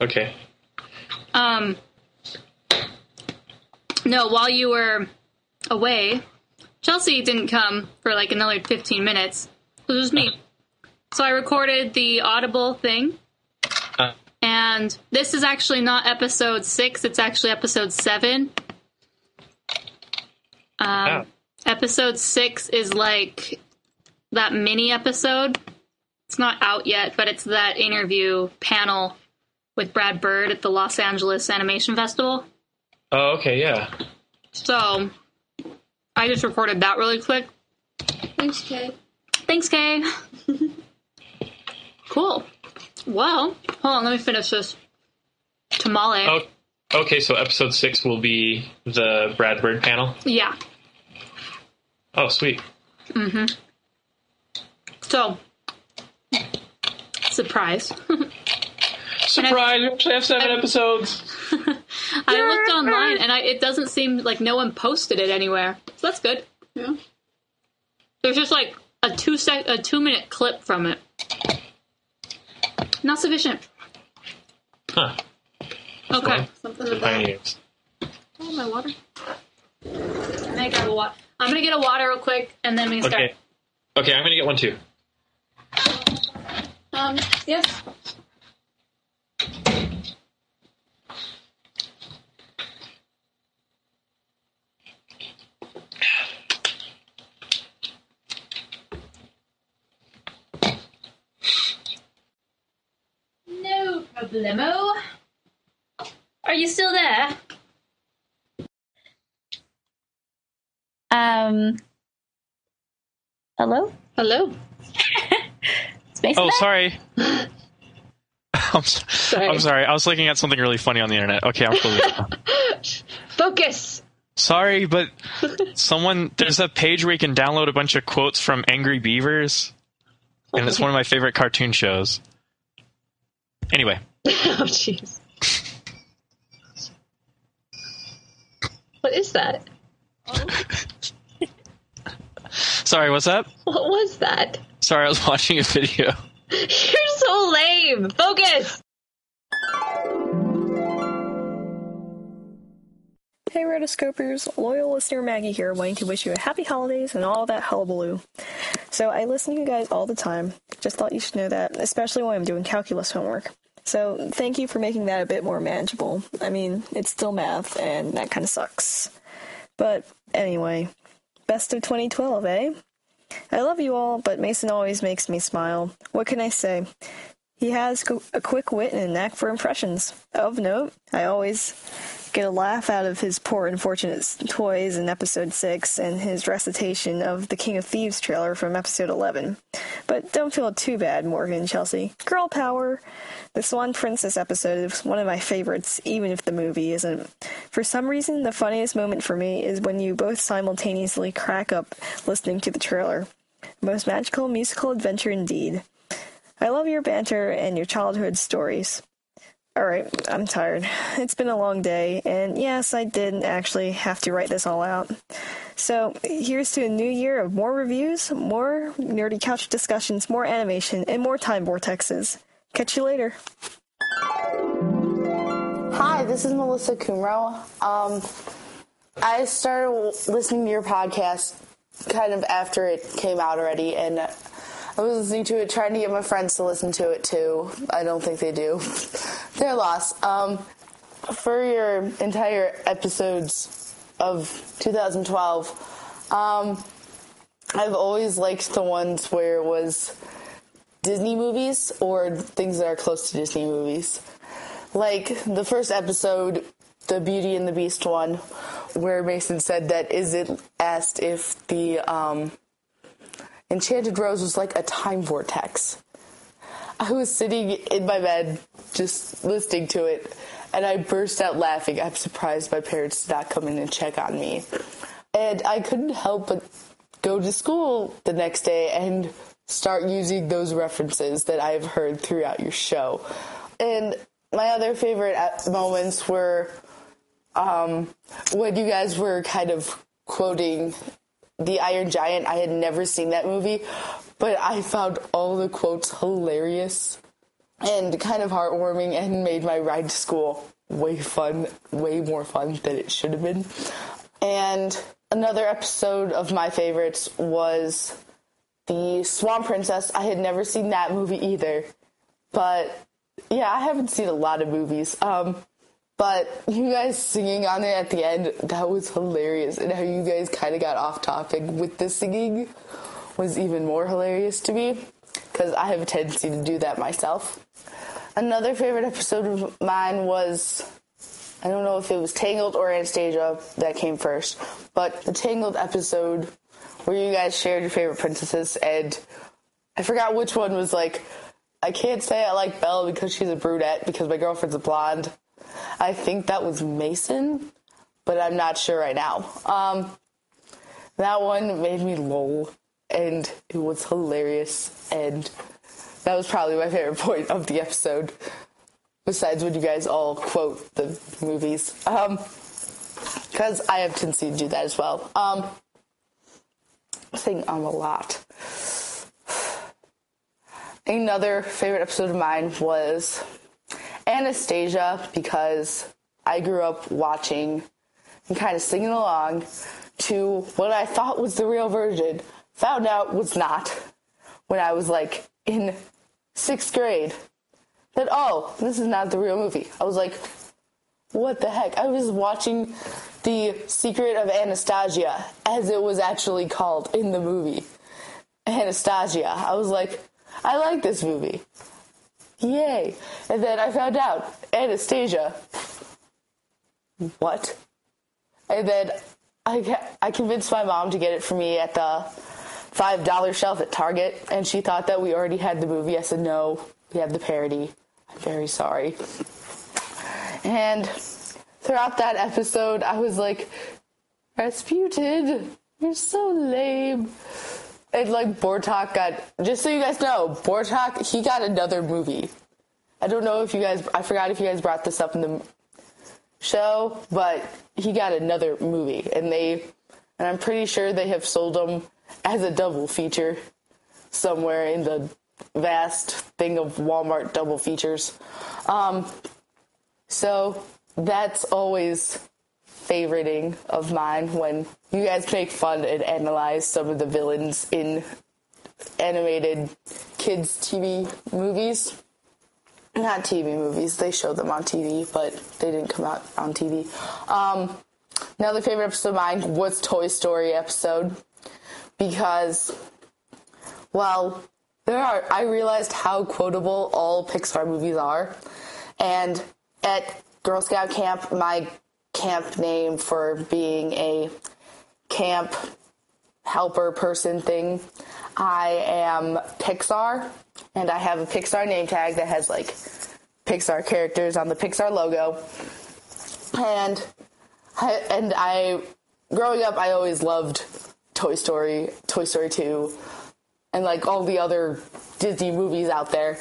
Okay. Um, no, while you were away, Chelsea didn't come for like another 15 minutes. It was me. So I recorded the Audible thing. Uh. And this is actually not episode six, it's actually episode seven. Um, Oh. Episode six is like that mini episode. It's not out yet, but it's that interview panel with Brad Bird at the Los Angeles Animation Festival. Oh, okay, yeah. So I just recorded that really quick. Thanks, Kay. Thanks, Kay. cool. Well, hold on, let me finish this. Tamale. Oh, okay. So episode six will be the Brad Bird panel. Yeah. Oh, sweet. Mm-hmm. So, surprise. Surprise! We actually have seven episodes. I looked online and I, it doesn't seem like no one posted it anywhere. So that's good. Yeah. There's just like a two sec, a two minute clip from it. Not sufficient. Huh. Okay. Something about Pioneers. Oh, my water. Can I grab a water? I'm gonna get a water real quick and then we can start. Okay. Okay, I'm gonna get one too. Um, yes. No problemo. Are you still there? Um, hello? Hello. Space Oh, Mac? sorry. I'm, s- I'm sorry. I was looking at something really funny on the internet. Okay, I'm still Focus. Sorry, but someone there's a page where you can download a bunch of quotes from Angry Beavers, and it's one of my favorite cartoon shows. Anyway, oh, jeez. What is that? Sorry, what's up? What was that? Sorry, I was watching a video. You're so lame. Focus. Hey Rotoscopers, loyal listener Maggie here, wanting to wish you a happy holidays and all that hullabaloo. So I listen to you guys all the time. Just thought you should know that, especially when I'm doing calculus homework. So thank you for making that a bit more manageable. I mean, it's still math, and that kind of sucks. But anyway, best of 2012, eh? I love you all, but Mason always makes me smile. What can I say? He has a quick wit and a knack for impressions. Of note, I always get a laugh out of his poor unfortunate toys in episode 6 and his recitation of the King of Thieves trailer from episode 11. But don't feel too bad, Morgan and Chelsea. Girl power! The Swan Princess episode is one of my favorites, even if the movie isn't. For some reason, the funniest moment for me is when you both simultaneously crack up listening to the trailer. Most magical musical adventure indeed. I love your banter and your childhood stories. Alright, I'm tired. It's been a long day, and yes, I didn't actually have to write this all out. So, here's to a new year of more reviews, more nerdy couch discussions, more animation, and more time vortexes. Catch you later. Hi, this is Melissa Kumro. Um, I started listening to your podcast kind of after it came out already, and I was listening to it, trying to get my friends to listen to it too. I don't think they do. Their loss. Um, for your entire episodes of 2012, um, I've always liked the ones where it was Disney movies or things that are close to Disney movies. Like the first episode, the Beauty and the Beast one, where Mason said that is it asked if the um, Enchanted Rose was like a time vortex. I was sitting in my bed just listening to it, and I burst out laughing. I'm surprised my parents did not come in and check on me. And I couldn't help but go to school the next day and start using those references that I've heard throughout your show. And my other favorite moments were um, when you guys were kind of quoting The Iron Giant. I had never seen that movie, but I found all the quotes hilarious and kind of heartwarming and made my ride to school way fun, way more fun than it should have been. And another episode of my favorites was the Swan Princess. I had never seen that movie either, but yeah, I haven't seen a lot of movies. Um, but you guys singing on it at the end, that was hilarious. And how you guys kind of got off topic with the singing was even more hilarious to me because I have a tendency to do that myself. Another favorite episode of mine was I don't know if it was Tangled or Anastasia that came first, but the Tangled episode where you guys shared your favorite princesses, and I forgot which one was like, I can't say I like Belle because she's a brunette because my girlfriend's a blonde. I think that was Mason, but I'm not sure right now. Um, that one made me lol, and it was hilarious, and that was probably my favorite point of the episode. Besides when you guys all quote the movies, um, because I have tendency to do that as well. Um, I think I'm a lot. Another favorite episode of mine was Anastasia because I grew up watching and kind of singing along to what I thought was the real version, found out was not when I was like in sixth grade. That, oh, this is not the real movie. I was like, what the heck? I was watching The Secret of Anastasia as it was actually called in the movie. Anastasia. I was like, I like this movie. Yay. And then I found out Anastasia. What? And then I, I convinced my mom to get it for me at the $5 shelf at Target, and she thought that we already had the movie. I said, no, we have the parody. I'm very sorry. And throughout that episode, I was like, Rasputin, you're so lame. And like Bartok got, just so you guys know, Bartok, he got another movie. I don't know if you guys, I forgot if you guys brought this up in the show, but he got another movie. And they and I'm pretty sure they have sold them as a double feature somewhere in the vast thing of Walmart double features. Um, so that's always favoriting of mine when you guys make fun and analyze some of the villains in animated kids TV movies. Not TV movies, they show them on TV, but they didn't come out on TV. Um, another favorite episode of mine was Toy Story episode because, well, there are. I realized how quotable all Pixar movies are, and at Girl Scout camp, my camp name for being a camp helper person thing, I am Pixar, and I have a Pixar name tag that has like Pixar characters on the Pixar logo, and I, and I growing up I always loved Toy Story, Toy Story 2, and like all the other Disney movies out there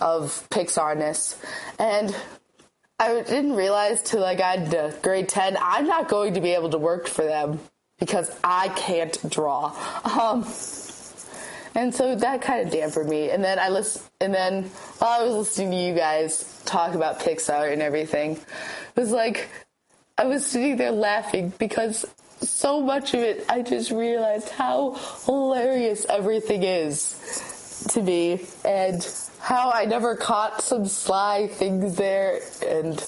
of Pixarness. And I didn't realize till I got grade 10, I'm not going to be able to work for them because I can't draw. Um, and so that kind of dampened me. And then I listen, and then while I was listening to you guys talk about Pixar and everything, it was like I was sitting there laughing because so much of it, I just realized how hilarious everything is to me and how I never caught some sly things there. And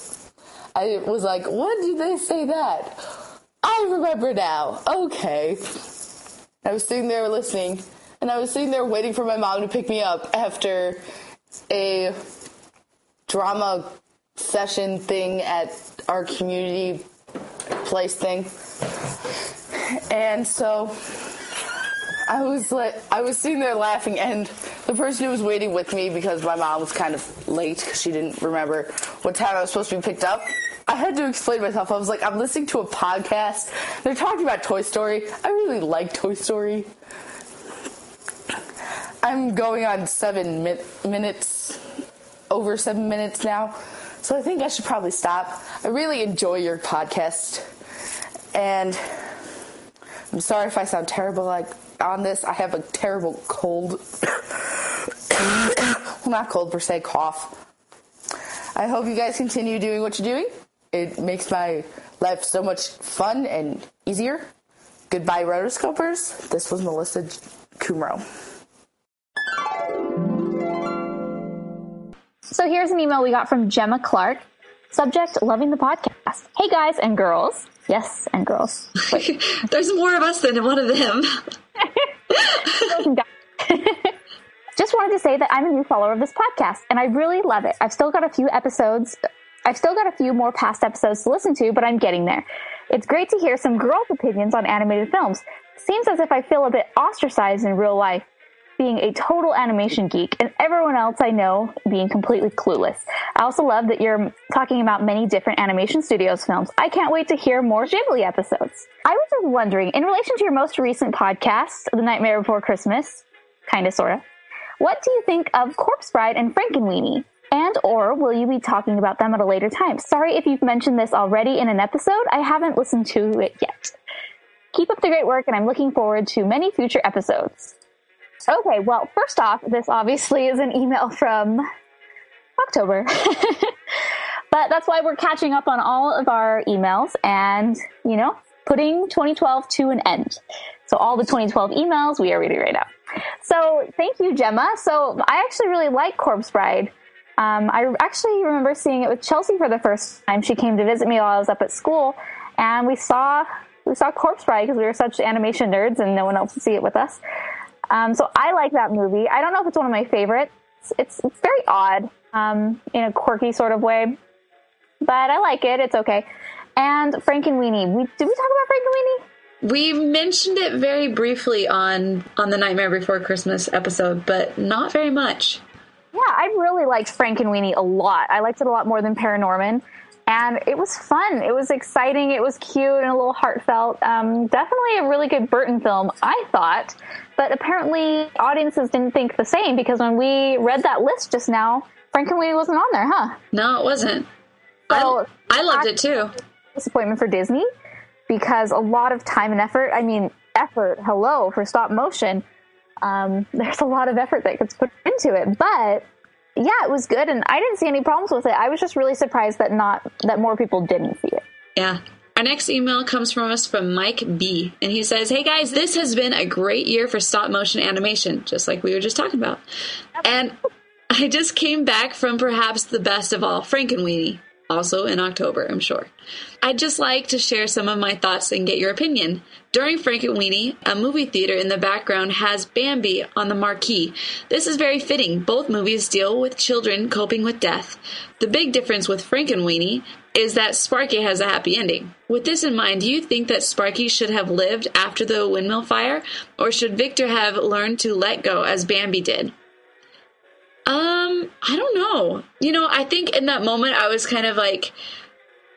I was like, when did they say that? I remember now. Okay. I was sitting there listening, and I was sitting there waiting for my mom to pick me up after a drama session thing at our community place thing. And so I was like, I was sitting there laughing, and the person who was waiting with me because my mom was kind of late because she didn't remember what time I was supposed to be picked up. I had to explain myself. I was like, I'm listening to a podcast. They're talking about Toy Story. I really like Toy Story. I'm going on seven mi- minutes, over seven minutes now. So I think I should probably stop. I really enjoy your podcast. And I'm sorry if I sound terrible like on this. I have a terrible cold. well, not cold per se, cough. I hope you guys continue doing what you're doing. It makes my life so much fun and easier. Goodbye, rotoscopers. This was Melissa Kumro. So here's an email we got from Gemma Clark. Subject, loving the podcast. Hey guys and girls. Yes, and girls. There's more of us than one of them. Just wanted to say that I'm a new follower of this podcast and I really love it. I've still got a few episodes. I've still got a few more past episodes to listen to, but I'm getting there. It's great to hear some girls' opinions on animated films. Seems as if I feel a bit ostracized in real life, being a total animation geek, and everyone else I know being completely clueless. I also love that you're talking about many different animation studios films. I can't wait to hear more Ghibli episodes. I was just wondering, in relation to your most recent podcast, The Nightmare Before Christmas, kinda sorta, what do you think of Corpse Bride and Frankenweenie? And or will you be talking about them at a later time? Sorry if you've mentioned this already in an episode. I haven't listened to it yet. Keep up the great work and I'm looking forward to many future episodes. Okay, well, first off, this obviously is an email from October. but that's why we're catching up on all of our emails and, you know, putting 2012 to an end. So all the 2012 emails we are reading right now. So thank you, Gemma. So I actually really like Corpse Bride. Um, I actually remember seeing it with Chelsea for the first time. She came to visit me while I was up at school, and we saw we saw Corpse Bride because we were such animation nerds, and no one else would see it with us. Um, so I like that movie. I don't know if it's one of my favorites. It's it's very odd um, in a quirky sort of way, but I like it. It's okay. And Frankenweenie. We did we talk about Frankenweenie? We mentioned it very briefly on on the Nightmare Before Christmas episode, but not very much. Yeah, I really liked Frankenweenie a lot. I liked it a lot more than Paranorman. And it was fun. It was exciting. It was cute and a little heartfelt. Um, definitely a really good Burton film, I thought. But apparently, audiences didn't think the same because when we read that list just now, Frankenweenie wasn't on there, huh? No, it wasn't. So, I, I loved it too. Disappointment for Disney because a lot of time and effort, I mean, effort, hello, for stop motion, um, there's a lot of effort that gets put into it. But yeah, it was good, and I didn't see any problems with it. I was just really surprised that not that more people didn't see it. Yeah. Our next email comes from us from Mike B. And he says, Hey guys, this has been a great year for stop motion animation, just like we were just talking about. And I just came back from perhaps the best of all, Frankenweenie, also in October, I'm sure. I'd just like to share some of my thoughts and get your opinion. During Frankenweenie, a movie theater in the background has Bambi on the marquee. This is very fitting. Both movies deal with children coping with death. The big difference with Frankenweenie is that Sparky has a happy ending. With this in mind, do you think that Sparky should have lived after the windmill fire, or should Victor have learned to let go as Bambi did? Um, I don't know. You know, I think in that moment I was kind of like,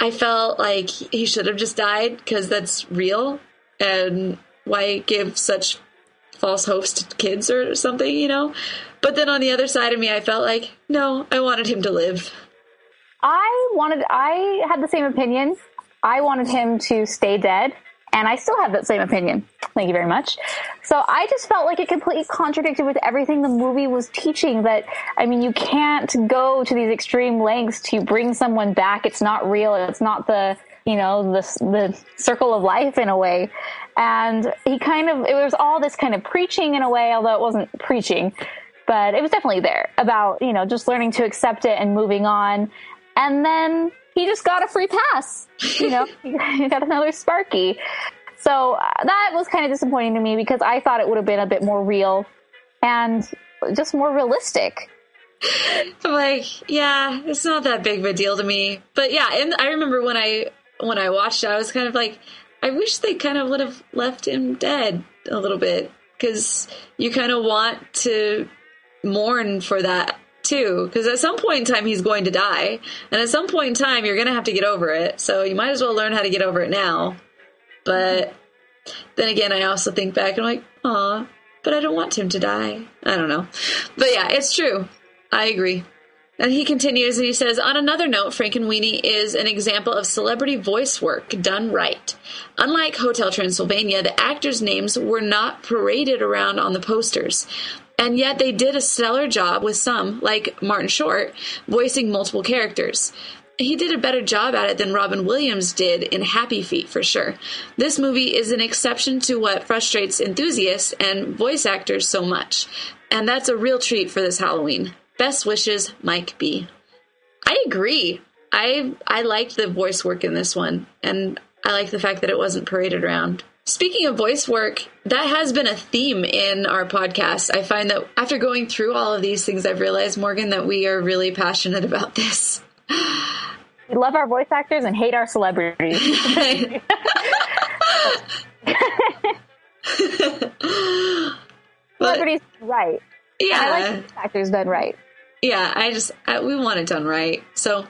I felt like he should have just died because that's real, and why give such false hopes to kids or something, you know? But then on the other side of me, I felt like, no, I wanted him to live. I wanted, I had the same opinion. I wanted him to stay dead, and I still have that same opinion. Thank you very much. So I just felt like it completely contradicted with everything the movie was teaching that, I mean, you can't go to these extreme lengths to bring someone back. It's not real. It's not the, you know, the, the circle of life in a way. And he kind of, it was all this kind of preaching in a way, although it wasn't preaching, but it was definitely there about, you know, just learning to accept it and moving on. And then he just got a free pass. You know, he got another Sparky. So uh, that was kind of disappointing to me because I thought it would have been a bit more real and just more realistic. I'm like, yeah, it's not that big of a deal to me. But yeah, and I remember when I when I watched it, I was kind of like, I wish they kind of would have left him dead a little bit because you kind of want to mourn for that too. Because at some point in time, he's going to die, and at some point in time, you're going to have to get over it. So you might as well learn how to get over it now. But then again, I also think back and I'm like, aw, but I don't want him to die. I don't know. But yeah, it's true. I agree. And he continues and he says, on another note, Frankenweenie is an example of celebrity voice work done right. Unlike Hotel Transylvania, the actors' names were not paraded around on the posters. And yet they did a stellar job with some, like Martin Short, voicing multiple characters. He did a better job at it than Robin Williams did in Happy Feet, for sure. This movie is an exception to what frustrates enthusiasts and voice actors so much. And that's a real treat for this Halloween. Best wishes, Mike B. I agree. I I liked the voice work in this one, and I like the fact that it wasn't paraded around. Speaking of voice work, that has been a theme in our podcast. I find that after going through all of these things, I've realized, Morgan, that we are really passionate about this. We love our voice actors and hate our celebrities. celebrities right. Yeah. I like voice actors done right. Yeah, I just I, we want it done right. So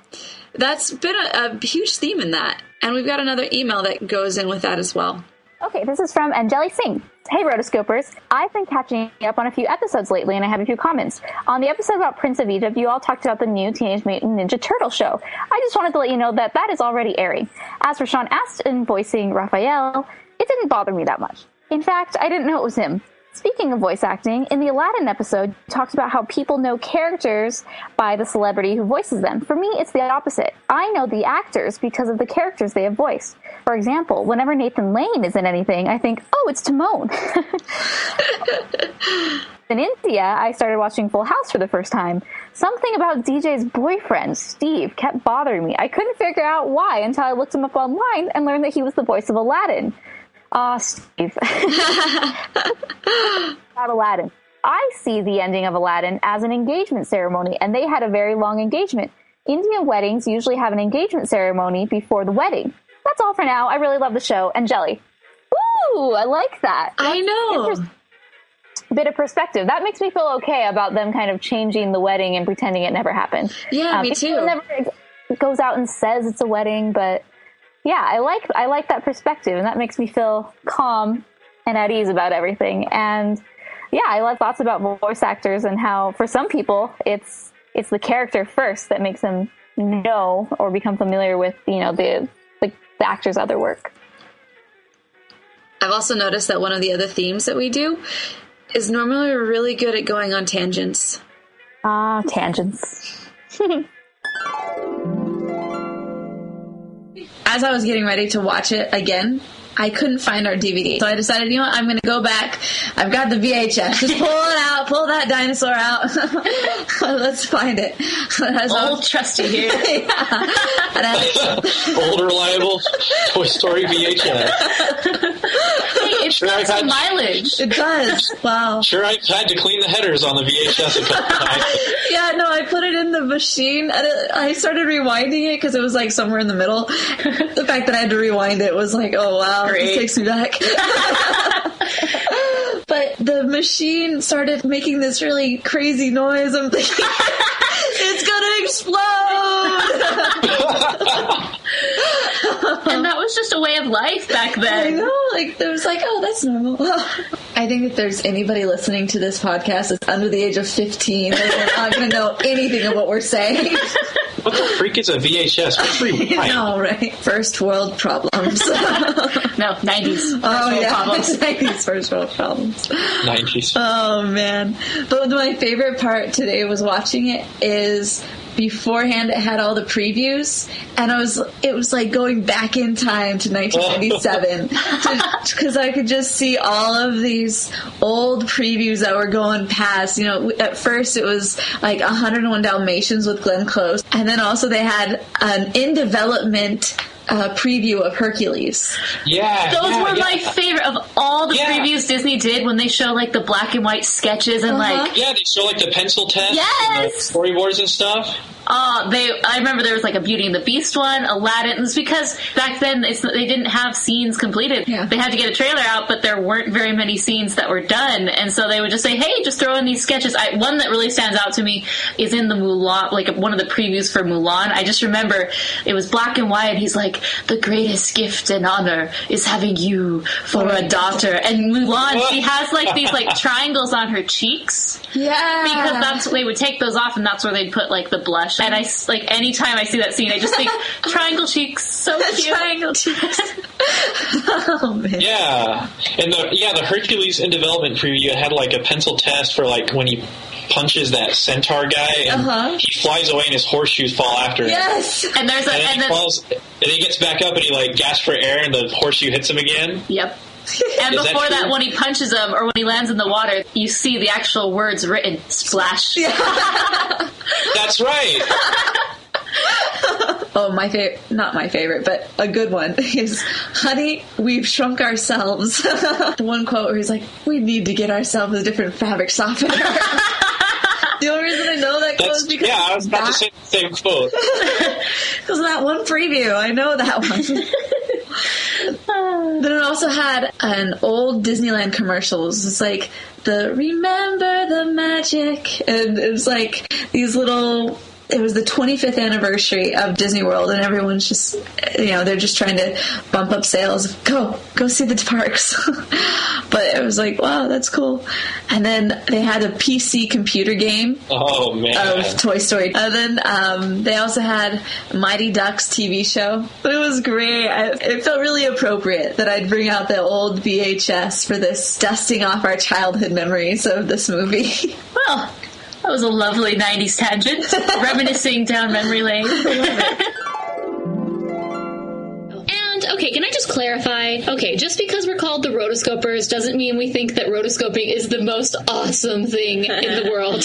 that's been a, a huge theme in that, and we've got another email that goes in with that as well. Okay, this is from Angeli Singh. Hey, Rotoscopers. I've been catching up on a few episodes lately, and I have a few comments. On the episode about Prince of Egypt, you all talked about the new Teenage Mutant Ninja Turtle show. I just wanted to let you know that that is already airing. As for Sean Astin voicing Raphael, it didn't bother me that much. In fact, I didn't know it was him. Speaking of voice acting, in the Aladdin episode, you talked about how people know characters by the celebrity who voices them. For me, it's the opposite. I know the actors because of the characters they have voiced. For example, whenever Nathan Lane is in anything, I think, oh, it's Timon. in India, I started watching Full House for the first time. Something about DJ's boyfriend, Steve, kept bothering me. I couldn't figure out why until I looked him up online and learned that he was the voice of Aladdin. Ah, Steve. About Aladdin. I see the ending of Aladdin as an engagement ceremony, and they had a very long engagement. Indian weddings usually have an engagement ceremony before the wedding. That's all for now. I really love the show. Angeli. Ooh, I like that. I know. Inter- bit of perspective. That makes me feel okay about them kind of changing the wedding and pretending it never happened. Yeah, um, me it too. Never goes out and says it's a wedding, but yeah, I like I like that perspective, and that makes me feel calm and at ease about everything. And yeah, I love thoughts about voice actors and how for some people it's it's the character first that makes them know or become familiar with you know the the, actor's other work. I've also noticed that one of the other themes that we do is normally we're really good at going on tangents. Ah, tangents. As I was getting ready to watch it again, I couldn't find our DVD. So I decided, you know what, I'm going to go back. I've got the VHS. Just pull it out, pull that dinosaur out. Let's find it. That's Old trusty here. yeah. And I- Old reliable Toy Story VHS. Hey, it's Sure, got some had- mileage. it does. Wow. Sure, I've had to clean the headers on the VHS a couple times. Yeah, no, I put it in the machine and I started rewinding it because it was like somewhere in the middle. the fact that I had to rewind it was like, oh wow, Great. this takes me back. but the machine started making this really crazy noise. I'm thinking, it's gonna explode! And that was just a way of life back then. I then. know, like there was like, oh, that's normal. I think if there's anybody listening to this podcast that's under the age of 15, they're not going to know anything of what we're saying. What the freak is a VHS? What's rewind? no, right? First world problems. No, 90s. oh world yeah, problems. Chinese first world problems. 90s. Oh man! But my favorite part today was watching it is beforehand it had all the previews and I was it was like going back in time to 1997 because I could just see all of these old previews that were going past. You know, at first it was like 101 Dalmatians with Glenn Close, and then also they had an in development. Uh, preview of Hercules. Yeah. Those yeah, were yeah. my favorite of all the Yeah. previews Disney did when they show like the black and white sketches and like Yeah, they show like the pencil test, and Yes! storyboards and stuff. Uh, they. I remember there was like a Beauty and the Beast one, Aladdin. Because back then it's, they didn't have scenes completed. Yeah. They had to get a trailer out, but there weren't very many scenes that were done, and so they would just say, "Hey, just throw in these sketches." I, one that really stands out to me is in the Mulan, like one of the previews for Mulan. I just remember it was black and white. He's like, "The greatest gift and honor is having you for a daughter," and Mulan, she has like these like triangles on her cheeks Yeah, because that's they would take those off and that's where they'd put like the blush and I, like anytime i see that scene i just think triangle cheeks so cute triangle cheeks. oh man. Yeah, and the yeah the Hercules in development preview had like a pencil test for like when he punches that centaur guy and Uh-huh. he flies away and his horseshoes fall after him. Yes. and there's a And then and he then falls, and he gets back up and he like gasps for air, and the horseshoe hits him again. yep and Is before that, true? when he punches him or when he lands in the water you see the actual words written splash That's right. Oh, my favorite, not my favorite, but a good one is, honey, we've shrunk ourselves. the one quote where he's like, we need to get ourselves a different fabric softener. The only reason I know that quote That's is because yeah. I was about to that, say the same quote. because that one preview. I know that one. then it also had an old Disneyland commercials. It's like the remember the magic, and it was like these little. It was the 25th anniversary of Disney World, and everyone's just, you know, they're just trying to bump up sales. Go, go see the parks. but it was like, wow, that's cool. And then they had a PC computer game Oh man. of Toy Story. And then um, they also had Mighty Ducks TV show. It was great. I, it felt really appropriate that I'd bring out the old VHS for this dusting off our childhood memories of this movie. well that was a lovely 90s tangent. Reminiscing down memory lane okay, can I just clarify? Okay, just because we're called the rotoscopers doesn't mean we think that rotoscoping is the most awesome thing in the world.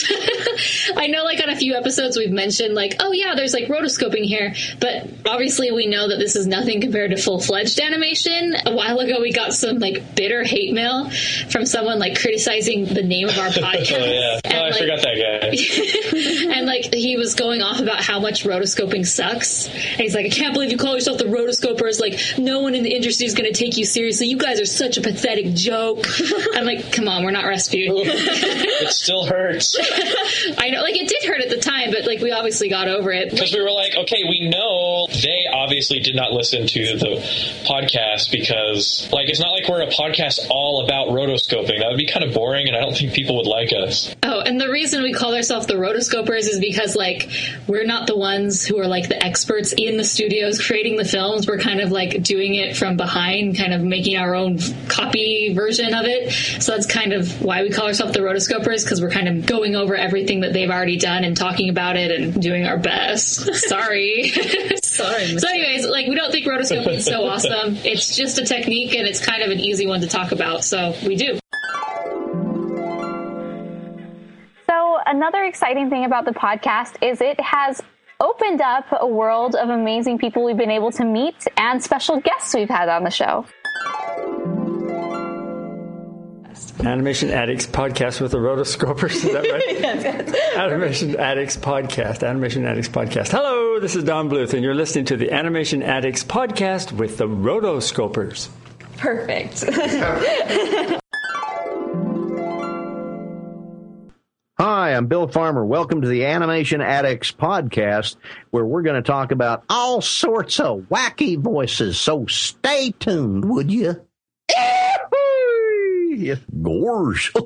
I know, like on a few episodes, we've mentioned like, oh yeah, there's like rotoscoping here, but obviously we know that this is nothing compared to full fledged animation. A while ago, we got some like bitter hate mail from someone like criticizing the name of our oh, podcast. oh yeah. And, Oh, I like, forgot that guy. and like he was going off about how much rotoscoping sucks. And he's like, I can't believe you call yourself the rotoscopers. Like, no one in the industry is going to take you seriously. You guys are such a pathetic joke. I'm like, come on, we're not Rasputin. it still hurts I know, like it did hurt at the time, but like we obviously got over it. because we were like, okay, we know they obviously did not listen to the podcast because, like, it's not like we're a podcast all about rotoscoping. That would be kind of boring, and I don't think people would like us. Oh, and the reason we call ourselves the rotoscopers is because like we're not the ones who are like the experts in the studios creating the films. We're kind of like doing it from behind, kind of making our own copy version of it. So that's kind of why we call ourselves the rotoscopers because we're kind of going over everything that they've already done and talking about it and doing our best. Sorry. Sorry. So, anyways, like we don't think rotoscoping is so awesome. It's just a technique, and it's kind of an easy one to talk about. So we do. So, another exciting thing about the podcast is it has opened up a world of amazing people we've been able to meet and special guests we've had on the show. Animation Addicts podcast with the rotoscopers. Is that right? Animation Addicts podcast. Animation Addicts podcast. Hello, this is Don Bluth, and you're listening to the Animation Addicts podcast with the rotoscopers. Perfect. Hi, I'm Bill Farmer. Welcome to the Animation Addicts podcast, where we're going to talk about all sorts of wacky voices. So stay tuned, would you? Yes, Gorge.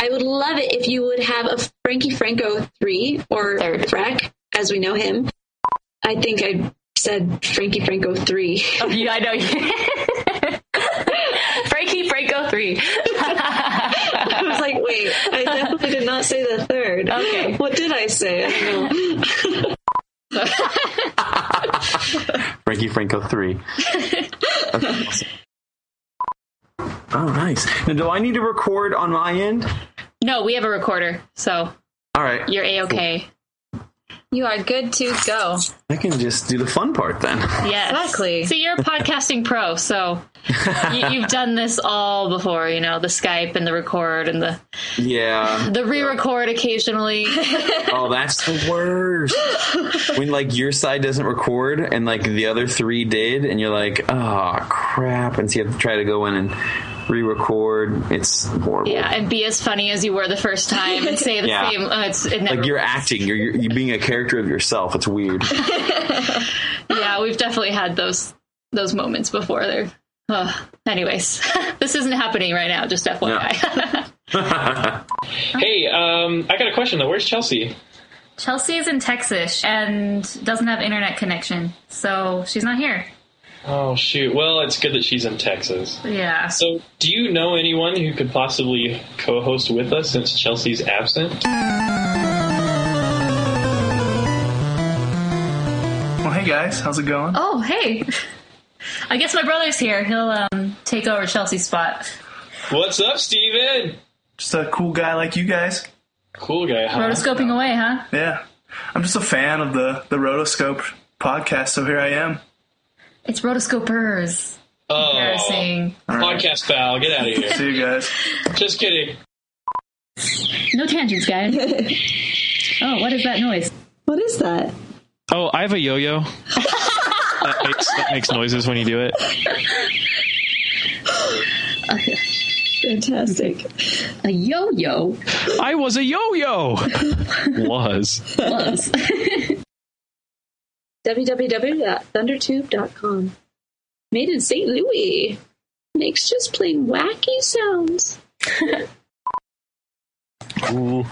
I would love it if you would have a Frankie Franco 3 or Frack, as we know him. I think I said Frankie Franco 3. Oh, yeah, I know. Frankie Franco 3. I was like, wait, I definitely did not say the third. Okay. What did I say? I don't know. Frankie Franco 3. Oh, nice. Now, do I need to record on my end? No, we have a recorder, so All right. you're a okay. You are good to go. I can just do the fun part then. Yes. Exactly. So you're a podcasting pro, so you, you've done this all before, you know, the Skype and the record and the Yeah. the re-record occasionally. Oh, that's the worst. When like your side doesn't record and like the other three did, and you're like, oh crap, and so you have to try to go in and re-record. It's horrible. Yeah, and be as funny as you were the first time and say the Yeah. same. Uh, it's it. Like you're acting, you're, you're you're being a character of yourself. It's weird. yeah, we've definitely had those those moments before. There. Uh, anyways, this isn't happening right now. Just FYI. Hey, um, I got a question though. Where's Chelsea? Chelsea is in Texas and doesn't have internet connection, so she's not here. Oh shoot. Well, it's good that she's in Texas. Yeah. So, do you know anyone who could possibly co-host with us since Chelsea's absent? Well, hey guys, how's it going? Oh, hey. I guess my brother's here. He'll um, take over Chelsea's spot. What's up, Steven? Just a cool guy like you guys. Cool guy, huh? Rotoscoping away, huh? Yeah, I'm just a fan of the the Rotoscope podcast, so here I am. It's rotoscopers. Oh, Embarrassing. podcast pal, get out of here. See you guys. Just kidding. No tangents, guys. oh, what is that noise? What is that? Oh, I have a yo-yo. that, makes, that makes noises when you do it. Fantastic. A yo-yo. I was a yo-yo. was. Was. www.thundertube.com. Made in St. Louis. Makes just plain wacky sounds. Ooh,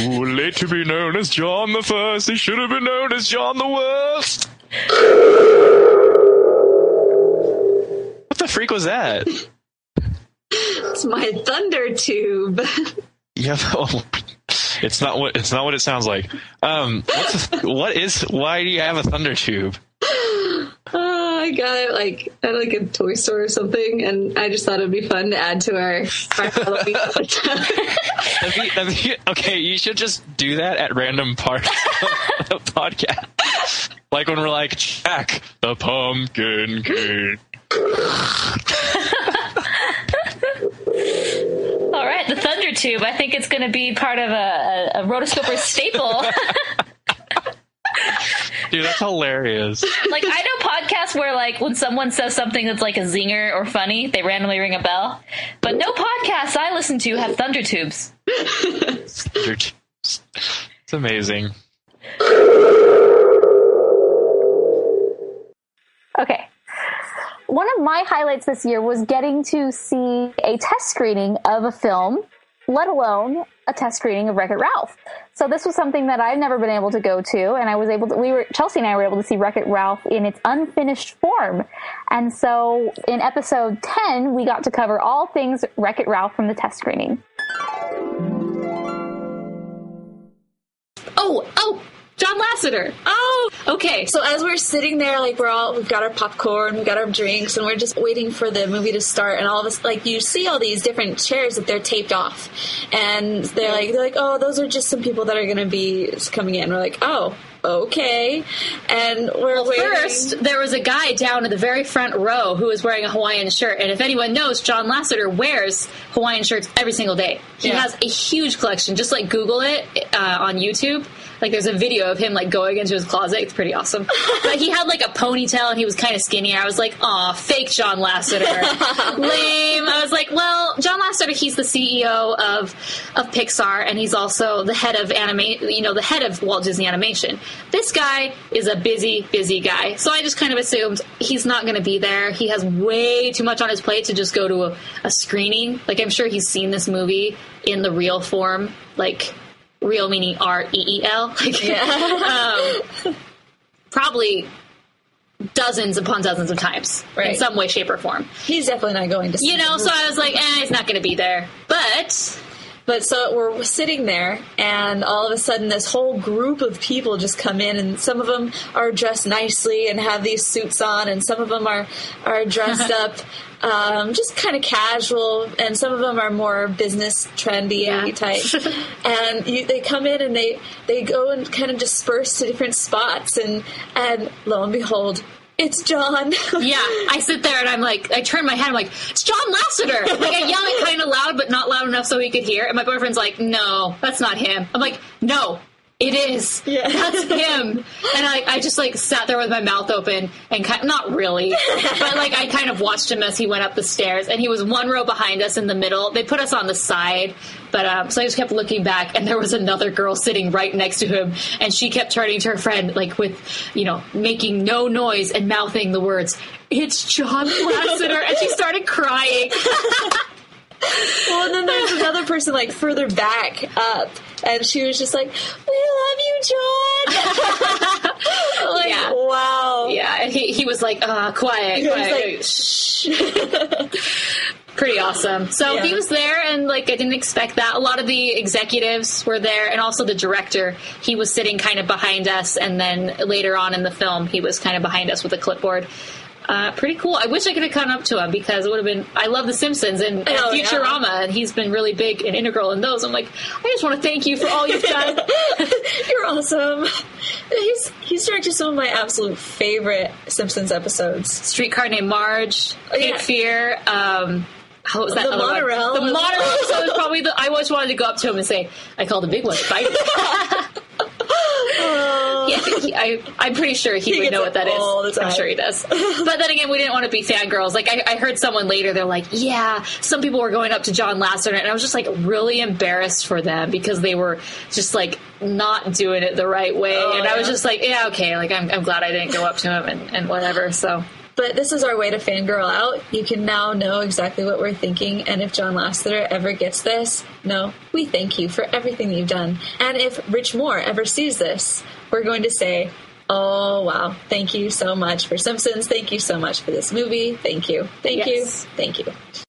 ooh, late to be known as John the First. He should have been known as John the Worst. What the freak was that? It's my thunder tube. Yeah, it's not what it's not what it sounds like. Um, what is? Why do you have a thunder tube? Uh, I got it like at like a toy store or something, and I just thought it'd be fun to add to our, our Halloween. That'd be- that'd be- okay, you should just do that at random parts of the podcast. Like when we're like, Jack the Pumpkin King. All right, the Thunder Tube. I think it's going to be part of a, a, a rotoscoper staple. Dude, that's hilarious. like I know podcasts where like when someone says something that's like a zinger or funny, they randomly ring a bell. But no podcasts I listen to have thunder tubes. Thunder tubes. It's amazing. Okay. one of my highlights this year was getting to see a test screening of a film, let alone a test screening of Wreck It Ralph. So this was something that I've never been able to go to, and I was able to. We were Chelsea and I were able to see Wreck It Ralph in its unfinished form, and so in episode ten we got to cover all things Wreck It Ralph from the test screening. Oh, oh, John Lasseter. Oh, okay. So as we're sitting there, like we're all, we've got our popcorn, we've got our drinks, and we're just waiting for the movie to start. And all of us, like you see all these different chairs that they're taped off, and they're like, they're like, oh, those are just some people that are going to be coming in. We're like, oh, okay. And we're Well, first, there was a guy down in the very front row who was wearing a Hawaiian shirt. And if anyone knows, John Lasseter wears Hawaiian shirts every single day. He Yeah. has a huge collection. Just like Google it uh, on YouTube. Like there's a video of him like going into his closet. It's pretty awesome. but he had like a ponytail and he was kind of skinny. I was like, aw, fake John Lasseter. Lame. I was like, well, John Lasseter, he's the CEO of of Pixar and he's also the head of anime, you know, the head of Walt Disney Animation. This guy is a busy, busy guy. So I just kind of assumed he's not going to be there. He has way too much on his plate to just go to a, a screening. Like I'm sure he's seen this movie in the real form, like real meaning R E E L. Like, um, probably dozens upon dozens of times in some way, shape, or form. He's definitely not going to. You know, so. I was like, eh, he's not going to be there. But But so we're sitting there, and all of a sudden, this whole group of people just come in, and some of them are dressed nicely and have these suits on, and some of them are are dressed up um, just kind of casual, and some of them are more business trendy type. and you, they come in and they they go and kind of disperse to different spots, and and lo and behold. It's John. yeah, I sit there and I'm like, I turn my head, I'm like, it's John Lasseter. Like I yell it kind of loud, but not loud enough so he could hear. And my boyfriend's like, no, that's not him. I'm like, no, it is. Yeah. That's him. And I, I just like sat there with my mouth open and kind not really, but like I kind of watched him as he went up the stairs. And he was one row behind us in the middle. They put us on the side, but um, so I just kept looking back, and there was another girl sitting right next to him, and she kept turning to her friend like with, you know, making no noise and mouthing the words, "It's John Lasseter," and she started crying. well, and then there's another person like further back up, and she was just like, "We love you, John." like, Yeah. wow. Yeah, and he, he was like, uh, quiet, He was quiet. like, shh. Pretty awesome. So Yeah. he was there, and like I didn't expect that. A lot of the executives were there, and also the director. He was sitting kind of behind us, and then later on in the film, he was kind of behind us with a clipboard. Uh, pretty cool. I wish I could have come up to him because it would have been. I love The Simpsons and, and Oh, yeah. Futurama, and he's been really big and integral in those. I'm like, I just want to thank you for all you've done. You're awesome. He's he's directed some of my absolute favorite Simpsons episodes. Streetcar Named Marge, Cape yeah. Fear. Um, how was that? The other one? monorail. The monorail episode is probably the. I always wanted to go up to him and say, "I called the big one, Spidey." yeah, I, I'm pretty sure he, He would know what that is. I'm sure he does. but then again, we didn't want to be fangirls. Like I, I heard someone later, they're like, "Yeah, some people were going up to John Lasseter," and I was just like really embarrassed for them because they were just like not doing it the right way, Oh, and I was just like, "Yeah, okay." Like I'm, I'm glad I didn't go up to him and, and whatever. So. But this is our way to fangirl out. You can now know exactly what we're thinking, and if John Lasseter ever gets this, no, we thank you for everything you've done. And if Rich Moore ever sees this, we're going to say, Oh wow! Thank you so much for Simpsons. Thank you so much for this movie. Thank you. Thank Yes. you. Thank you.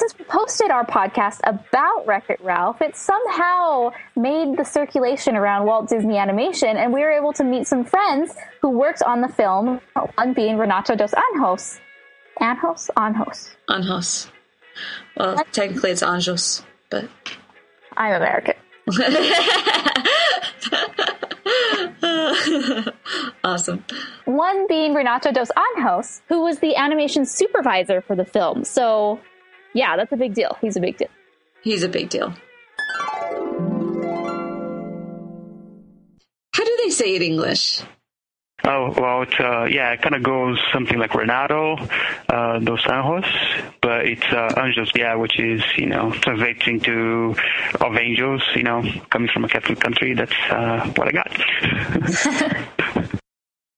Since we posted our podcast about Wreck It Ralph, it somehow made the circulation around Walt Disney Animation, and we were able to meet some friends who worked on the film, one being Renato dos Anjos. Anjos? Anjos. Anjos. Well, technically it's Anjos, but I'm American. awesome. One being Renato dos Anjos, who was the animation supervisor for the film. So, yeah, that's a big deal. He's a big deal. He's a big deal. How do they say it in English? Oh well, it's uh, yeah, it kind of goes something like Renato uh, dos Anjos, but it's uh, Anjos, yeah, which is you know translating to of angels, you know, coming from a Catholic country. That's uh, what I got.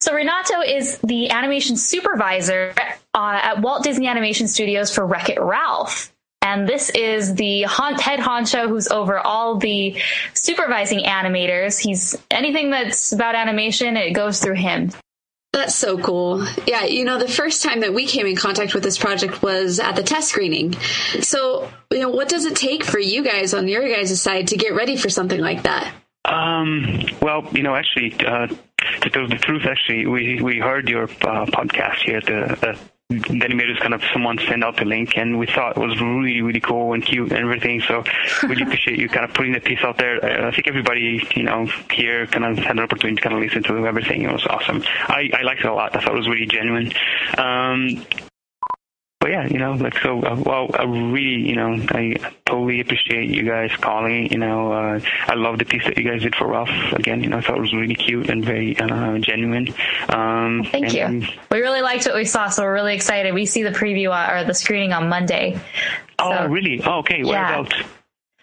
So Renato is the animation supervisor uh, at Walt Disney Animation Studios for Wreck It Ralph. And this is the hon- head honcho who's over all the supervising animators. He's anything that's about animation, it goes through him. That's so cool. Yeah, you know, the first time that we came in contact with this project was at the test screening. So, you know, what does it take for you guys on your guys' side to get ready for something like that? Um, well, you know, actually, uh, to tell the truth, actually, we we heard your uh, podcast here at the. Uh, the animators kind of someone sent out the link and we thought it was really really cool and cute and everything so really appreciate you kind of putting the piece out there. Uh, i think everybody you know here kind of had an opportunity to kind of listen to everything. It was awesome. I i liked it a lot. I thought it was really genuine. Um but yeah, you know, like so. Uh, well, I really, you know, I totally appreciate you guys calling. You know, uh, I love the piece that you guys did for Ralph. Again, you know, I thought it was really cute and very uh, genuine. Um, Thank and, you. We really liked what we saw, so we're really excited. We see the preview uh, or the screening on Monday. Oh, So- really? Oh, okay. Yeah. Whereabouts?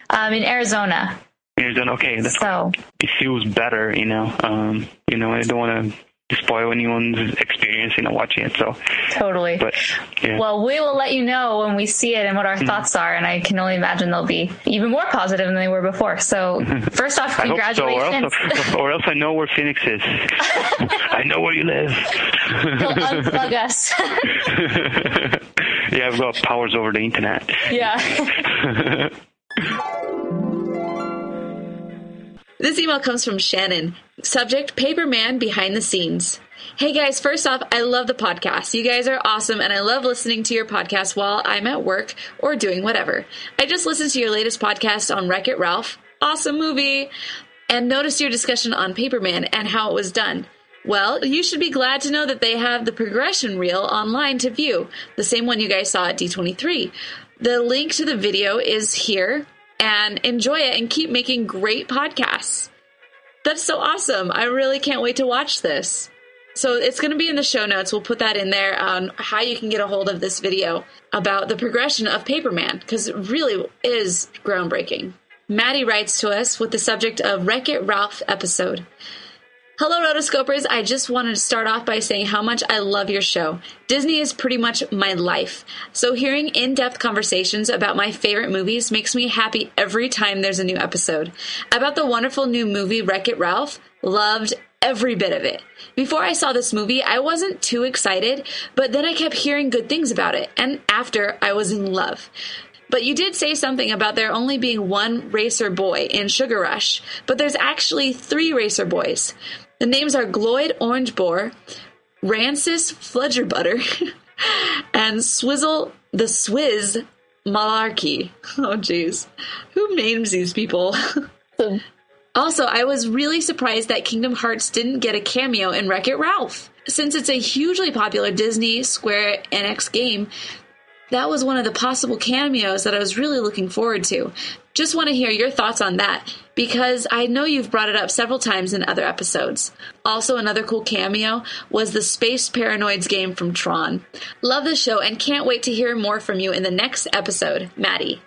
Um, in Arizona. Arizona. Okay, that's So it feels better. You know, um, you know, I don't want to spoil anyone's experience. You know, watching it. So totally. But yeah. Well, we will let you know when we see it and what our Mhm. thoughts are, and I can only imagine they'll be even more positive than they were before. So, first off, hope so, or congratulations. else, or else I know where Phoenix is. I know where you live. He'll unplug us. yeah, I've got powers over the internet. yeah. This email comes from Shannon. Subject Paperman behind the scenes. Hey guys, first off, I love the podcast. You guys are awesome, and I love listening to your podcast while I'm at work or doing whatever. I just listened to your latest podcast on Wreck It Ralph. Awesome movie. And noticed your discussion on Paperman and how it was done. Well, you should be glad to know that they have the progression reel online to view, the same one you guys saw at D23. The link to the video is here, and enjoy it and keep making great podcasts. That's so awesome. I really can't wait to watch this. So it's going to be in the show notes. We'll put that in there on how you can get a hold of this video about the progression of Paperman because it really is groundbreaking. Maddie writes to us with the subject of Wreck It Ralph episode. Hello, Rotoscopers. I just wanted to start off by saying how much I love your show. Disney is pretty much my life. So hearing in-depth conversations about my favorite movies makes me happy every time there's a new episode. About the wonderful new movie Wreck-It Ralph, loved every bit of it. Before I saw this movie, I wasn't too excited, but then I kept hearing good things about it, and after, I was in love. But you did say something about there only being one racer boy in Sugar Rush, but there's actually three racer boys. The names are Gloyd Orangeboar, Rancis Fluggerbutter, and Swizzle the Swizz Malarkey. Oh, jeez. Who names these people? also, I was really surprised that Kingdom Hearts didn't get a cameo in Wreck It Ralph. Since it's a hugely popular Disney Square Enix game, that was one of the possible cameos that I was really looking forward to. Just want to hear your thoughts on that because I know you've brought it up several times in other episodes. Also, another cool cameo was the Space Paranoids game from Tron. Love the show and can't wait to hear more from you in the next episode, Maddie.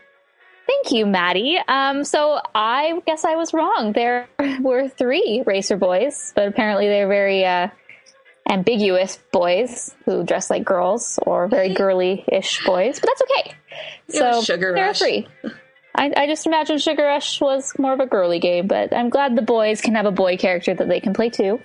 Thank you, Maddie. Um, so I guess I was wrong. There were three racer boys, but apparently they're very uh, ambiguous boys who dress like girls or very girly-ish boys. But that's okay. So Sugar Rush. three. I, I just imagine Sugar Rush was more of a girly game, but I'm glad the boys can have a boy character that they can play too,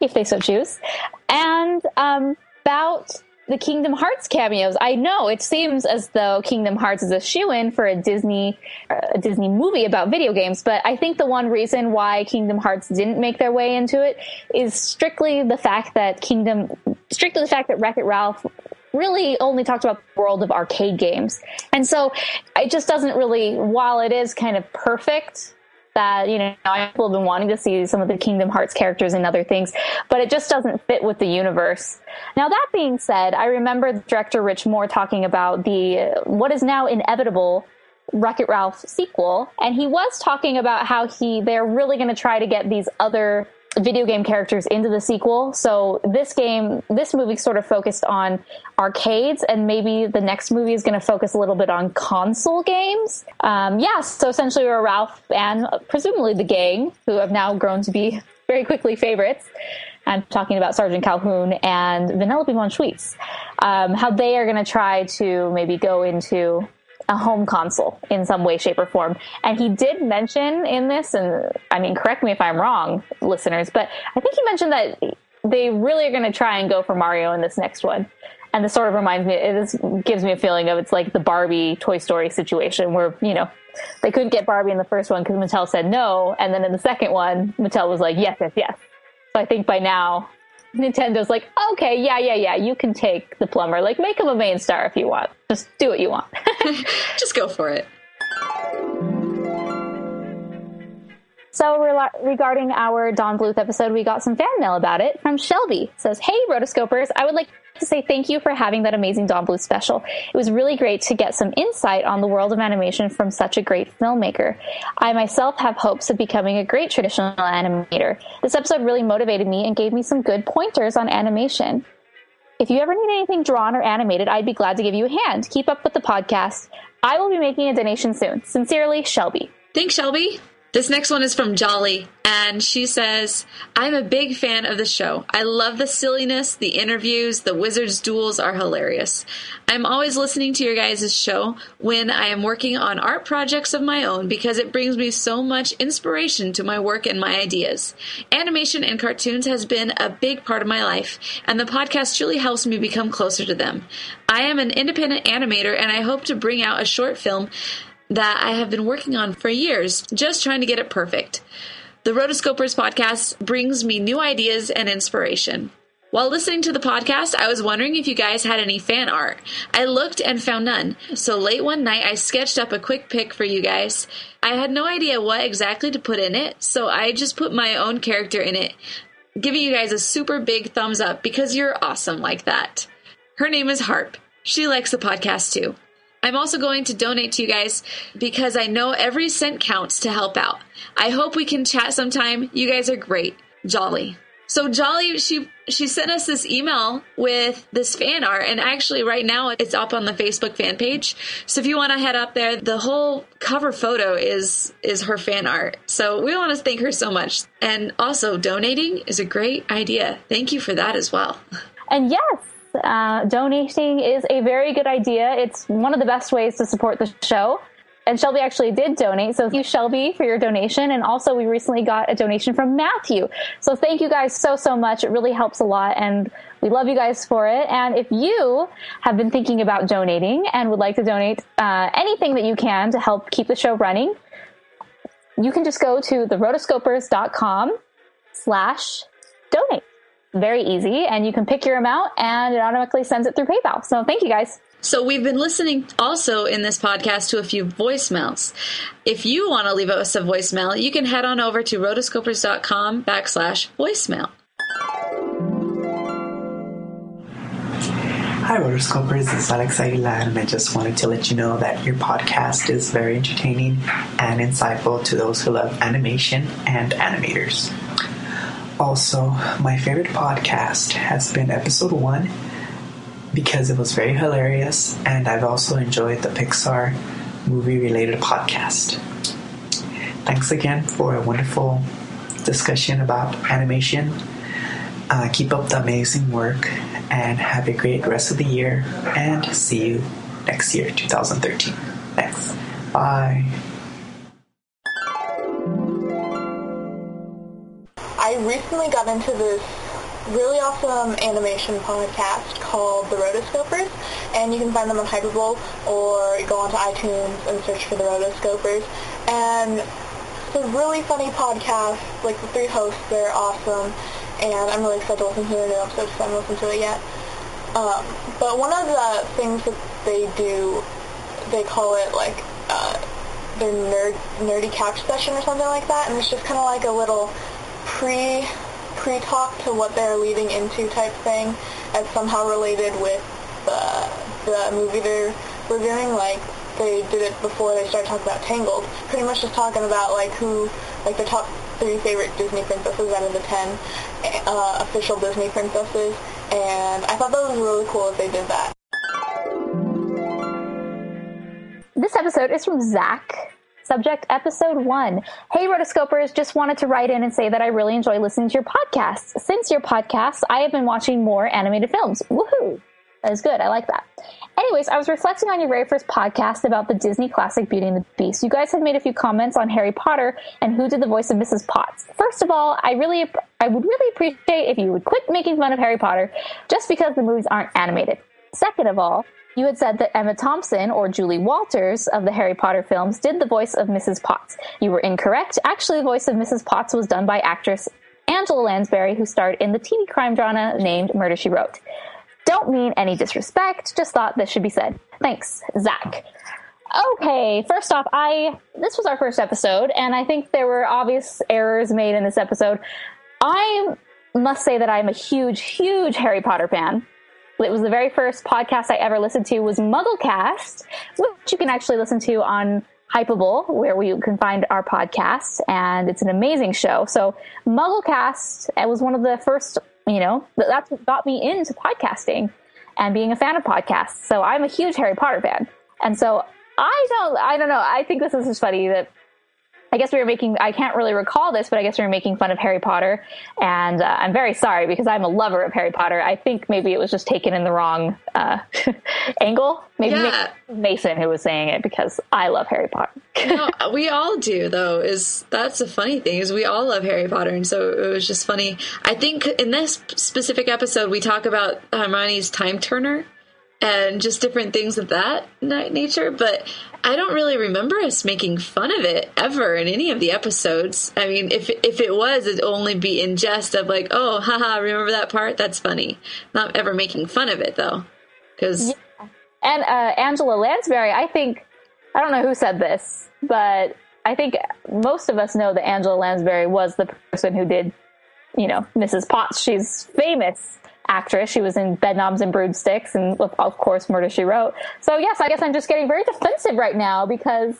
if they so choose. And um, about the Kingdom Hearts cameos, I know it seems as though Kingdom Hearts is a shoe in for a Disney uh, a Disney movie about video games, but I think the one reason why Kingdom Hearts didn't make their way into it is strictly the fact that Kingdom, strictly the fact that Wreck It Ralph really only talked about the world of arcade games. And so it just doesn't really, while it is kind of perfect, that, you know, people have been wanting to see some of the Kingdom Hearts characters and other things, but it just doesn't fit with the universe. Now, that being said, I remember director Rich Moore talking about the, what is now inevitable Wreck It Ralph sequel, and he was talking about how he, they're really going to try to get these other video game characters into the sequel. So this game, this movie sort of focused on arcades, and maybe the next movie is going to focus a little bit on console games. Um, yeah, so essentially we're Ralph and uh, presumably the gang, who have now grown to be very quickly favorites. I'm talking about Sergeant Calhoun and Vanellope von Schweetz. Um, how they are going to try to maybe go into a home console in some way, shape, or form. And he did mention in this, and I mean, correct me if I'm wrong, listeners, but I think he mentioned that they really are going to try and go for Mario in this next one. And this sort of reminds me, it is, gives me a feeling of it's like the Barbie Toy Story situation where, you know, they couldn't get Barbie in the first one because Mattel said no. And then in the second one, Mattel was like, yes, yes, yes. So I think by now, Nintendo's like, okay, yeah, yeah, yeah, you can take the plumber. Like, make him a main star if you want. Just do what you want. Just go for it. So, re- regarding our Don Bluth episode, we got some fan mail about it from Shelby. It says, Hey, rotoscopers, I would like to say thank you for having that amazing Don Bluth special. It was really great to get some insight on the world of animation from such a great filmmaker. I myself have hopes of becoming a great traditional animator. This episode really motivated me and gave me some good pointers on animation. If you ever need anything drawn or animated, I'd be glad to give you a hand. Keep up with the podcast. I will be making a donation soon. Sincerely, Shelby. Thanks, Shelby. This next one is from Jolly, and she says, I'm a big fan of the show. I love the silliness, the interviews, the wizards' duels are hilarious. I'm always listening to your guys' show when I am working on art projects of my own because it brings me so much inspiration to my work and my ideas. Animation and cartoons has been a big part of my life, and the podcast truly helps me become closer to them. I am an independent animator, and I hope to bring out a short film that I have been working on for years, just trying to get it perfect. The Rotoscopers podcast brings me new ideas and inspiration. While listening to the podcast, I was wondering if you guys had any fan art. I looked and found none. So late one night, I sketched up a quick pic for you guys. I had no idea what exactly to put in it, so I just put my own character in it, giving you guys a super big thumbs up because you're awesome like that. Her name is Harp. She likes the podcast too. I'm also going to donate to you guys because I know every cent counts to help out. I hope we can chat sometime. You guys are great. Jolly. So Jolly, she she sent us this email with this fan art, and actually right now it's up on the Facebook fan page. So if you want to head up there, the whole cover photo is is her fan art. So we want to thank her so much, and also donating is a great idea. Thank you for that as well. And yes, uh, donating is a very good idea. It's one of the best ways to support the show. And Shelby actually did donate. So thank you, Shelby, for your donation. And also, we recently got a donation from Matthew. So thank you guys so, so much. It really helps a lot. And we love you guys for it. And if you have been thinking about donating and would like to donate uh, anything that you can to help keep the show running, you can just go to therotoscopers.com slash donate very easy and you can pick your amount and it automatically sends it through PayPal. So thank you guys. So we've been listening also in this podcast to a few voicemails. If you want to leave us a voicemail, you can head on over to rotoscopers.com backslash voicemail. Hi, Rotoscopers. This is Alex Aguilar, and I just wanted to let you know that your podcast is very entertaining and insightful to those who love animation and animators. Also, my favorite podcast has been episode one because it was very hilarious, and I've also enjoyed the Pixar movie related podcast. Thanks again for a wonderful discussion about animation. Uh, keep up the amazing work and have a great rest of the year, and see you next year, 2013. Thanks. Bye. I recently got into this really awesome animation podcast called The Rotoscopers, and you can find them on Hypable or go onto iTunes and search for The Rotoscopers. And it's a really funny podcast. Like the three hosts, they're awesome, and I'm really excited to listen to their new episode because I haven't listened to it yet. Um, but one of the things that they do, they call it like uh, their nerd nerdy couch session or something like that, and it's just kind of like a little pre pre talk to what they're leading into type thing as somehow related with the the movie they're reviewing like they did it before they started talking about Tangled. Pretty much just talking about like who like the top three favorite Disney princesses out of the ten uh, official Disney princesses, and I thought that was really cool if they did that. This episode is from Zach Subject Episode 1. Hey, Rotoscopers, just wanted to write in and say that I really enjoy listening to your podcasts. Since your podcasts, I have been watching more animated films. Woohoo! That is good. I like that. Anyways, I was reflecting on your very first podcast about the Disney classic Beauty and the Beast. You guys had made a few comments on Harry Potter and who did the voice of Mrs. Potts. First of all, I really, I would really appreciate if you would quit making fun of Harry Potter just because the movies aren't animated. Second of all, you had said that Emma Thompson or Julie Walters of the Harry Potter films did the voice of Mrs. Potts. You were incorrect. Actually, the voice of Mrs. Potts was done by actress Angela Lansbury, who starred in the TV crime drama named Murder She Wrote. Don't mean any disrespect, just thought this should be said. Thanks, Zach. Okay, first off, I this was our first episode, and I think there were obvious errors made in this episode. I must say that I'm a huge, huge Harry Potter fan. It was the very first podcast I ever listened to was Mugglecast, which you can actually listen to on Hypable, where you can find our podcast, and it's an amazing show. So Mugglecast it was one of the first, you know, that's what got me into podcasting and being a fan of podcasts. So I'm a huge Harry Potter fan, and so I don't, I don't know. I think this is just funny that I guess we were making, I can't really recall this, but I guess we were making fun of Harry Potter. And uh, I'm very sorry because I'm a lover of Harry Potter. I think maybe it was just taken in the wrong uh, angle. Maybe Yeah. Mason who was saying it because I love Harry Potter. no, we all do though. Is that's the funny thing is we all love Harry Potter, and so it was just funny. I think in this specific episode we talk about Hermione's time turner and just different things of that nature, but I don't really remember us making fun of it ever in any of the episodes. I mean, if if it was, it'd only be in jest of like, oh, haha, remember that part? That's funny. Not ever making fun of it though, because And uh, Angela Lansbury, I think, I don't know who said this, but I think most of us know that Angela Lansbury was the person who did, you know, Mrs. Potts. She's famous actress. She was in Bedknobs and Broomsticks and, of course, Murder, She Wrote. So, yes, I guess I'm just getting very defensive right now because,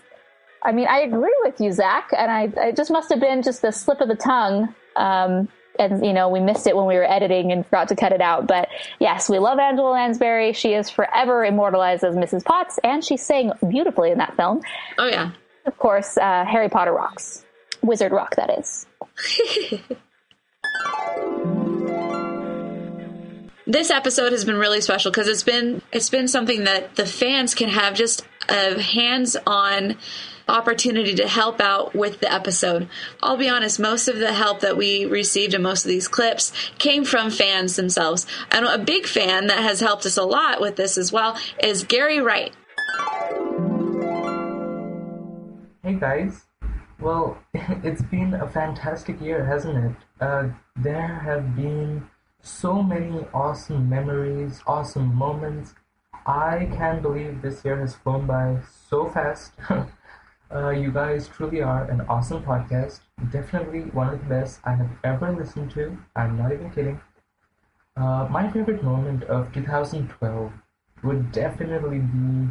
I mean, I agree with you, Zach, and I, it just must have been just the slip of the tongue. Um, and you know we missed it when we were editing and forgot to cut it out but yes we love angela lansbury she is forever immortalized as mrs potts and she sang beautifully in that film oh yeah of course uh, harry potter rocks wizard rock that is this episode has been really special because it's been it's been something that the fans can have just a hands-on opportunity to help out with the episode. I'll be honest, most of the help that we received in most of these clips came from fans themselves. And a big fan that has helped us a lot with this as well is Gary Wright. Hey guys. Well, it's been a fantastic year, hasn't it? Uh, there have been so many awesome memories, awesome moments. I can't believe this year has flown by so fast. uh, you guys truly are an awesome podcast. Definitely one of the best I have ever listened to. I'm not even kidding. Uh, my favorite moment of 2012 would definitely be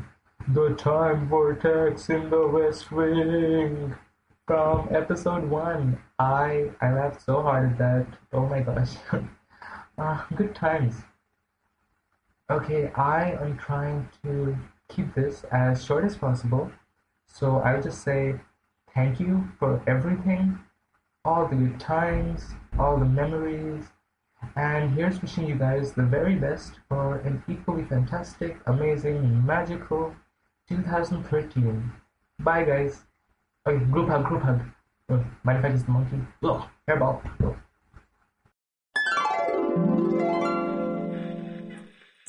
the time vortex in the West Wing from episode one. I I laughed so hard at that. Oh my gosh. Ah, good times. Okay, I am trying to keep this as short as possible. So I'll just say thank you for everything, all the good times, all the memories, and here's wishing you guys the very best for an equally fantastic, amazing, magical 2013. Bye, guys. Okay, group hug, group hug. Oh, mind if I kiss the monkey? Ugh, hairball. Ugh.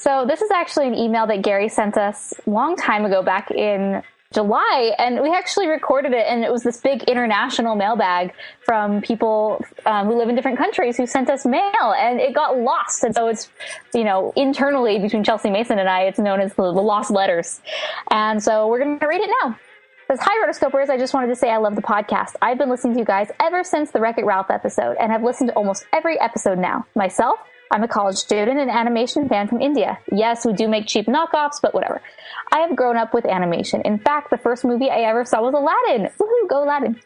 So this is actually an email that Gary sent us a long time ago, back in July, and we actually recorded it, and it was this big international mailbag from people um, who live in different countries who sent us mail, and it got lost, and so it's, you know, internally between Chelsea Mason and I, it's known as the, lost letters, and so we're going to read it now. Says, Hi, Rotoscopers. I just wanted to say I love the podcast. I've been listening to you guys ever since the Wreck It Ralph episode and have listened to almost every episode now. Myself, I'm a college student and animation fan from India. Yes, we do make cheap knockoffs, but whatever. I have grown up with animation. In fact, the first movie I ever saw was Aladdin. Woohoo, go Aladdin.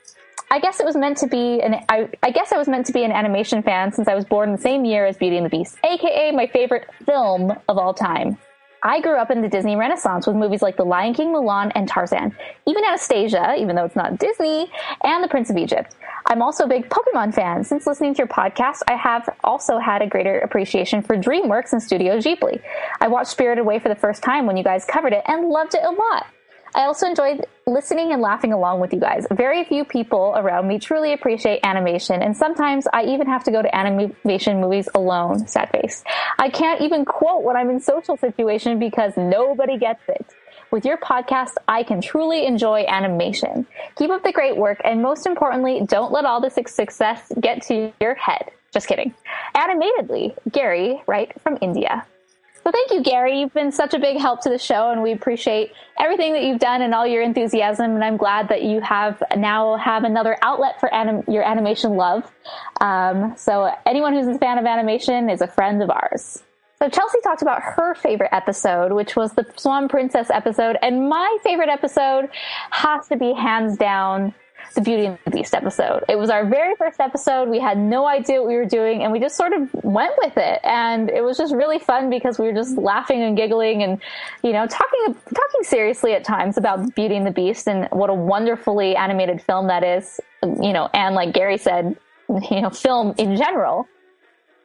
I guess it was meant to be an I, I guess I was meant to be an animation fan since I was born the same year as Beauty and the Beast, aka my favorite film of all time. I grew up in the Disney Renaissance with movies like The Lion King, Mulan, and Tarzan, even Anastasia, even though it's not Disney, and The Prince of Egypt. I'm also a big Pokemon fan. Since listening to your podcast, I have also had a greater appreciation for DreamWorks and Studio Ghibli. I watched Spirited Away for the first time when you guys covered it and loved it a lot. I also enjoyed listening and laughing along with you guys. Very few people around me truly appreciate animation, and sometimes I even have to go to animation movies alone. Sad face. I can't even quote when I'm in social situation because nobody gets it. With your podcast, I can truly enjoy animation. Keep up the great work, and most importantly, don't let all this success get to your head. Just kidding. Animatedly, Gary, right from India. So thank you, Gary. You've been such a big help to the show, and we appreciate everything that you've done and all your enthusiasm. And I'm glad that you have now have another outlet for anim- your animation love. Um, so anyone who's a fan of animation is a friend of ours. So Chelsea talked about her favorite episode, which was the Swan Princess episode, and my favorite episode has to be hands down the Beauty and the Beast episode. It was our very first episode. We had no idea what we were doing and we just sort of went with it. And it was just really fun because we were just laughing and giggling and, you know, talking, talking seriously at times about Beauty and the Beast and what a wonderfully animated film that is, you know, and like Gary said, you know, film in general.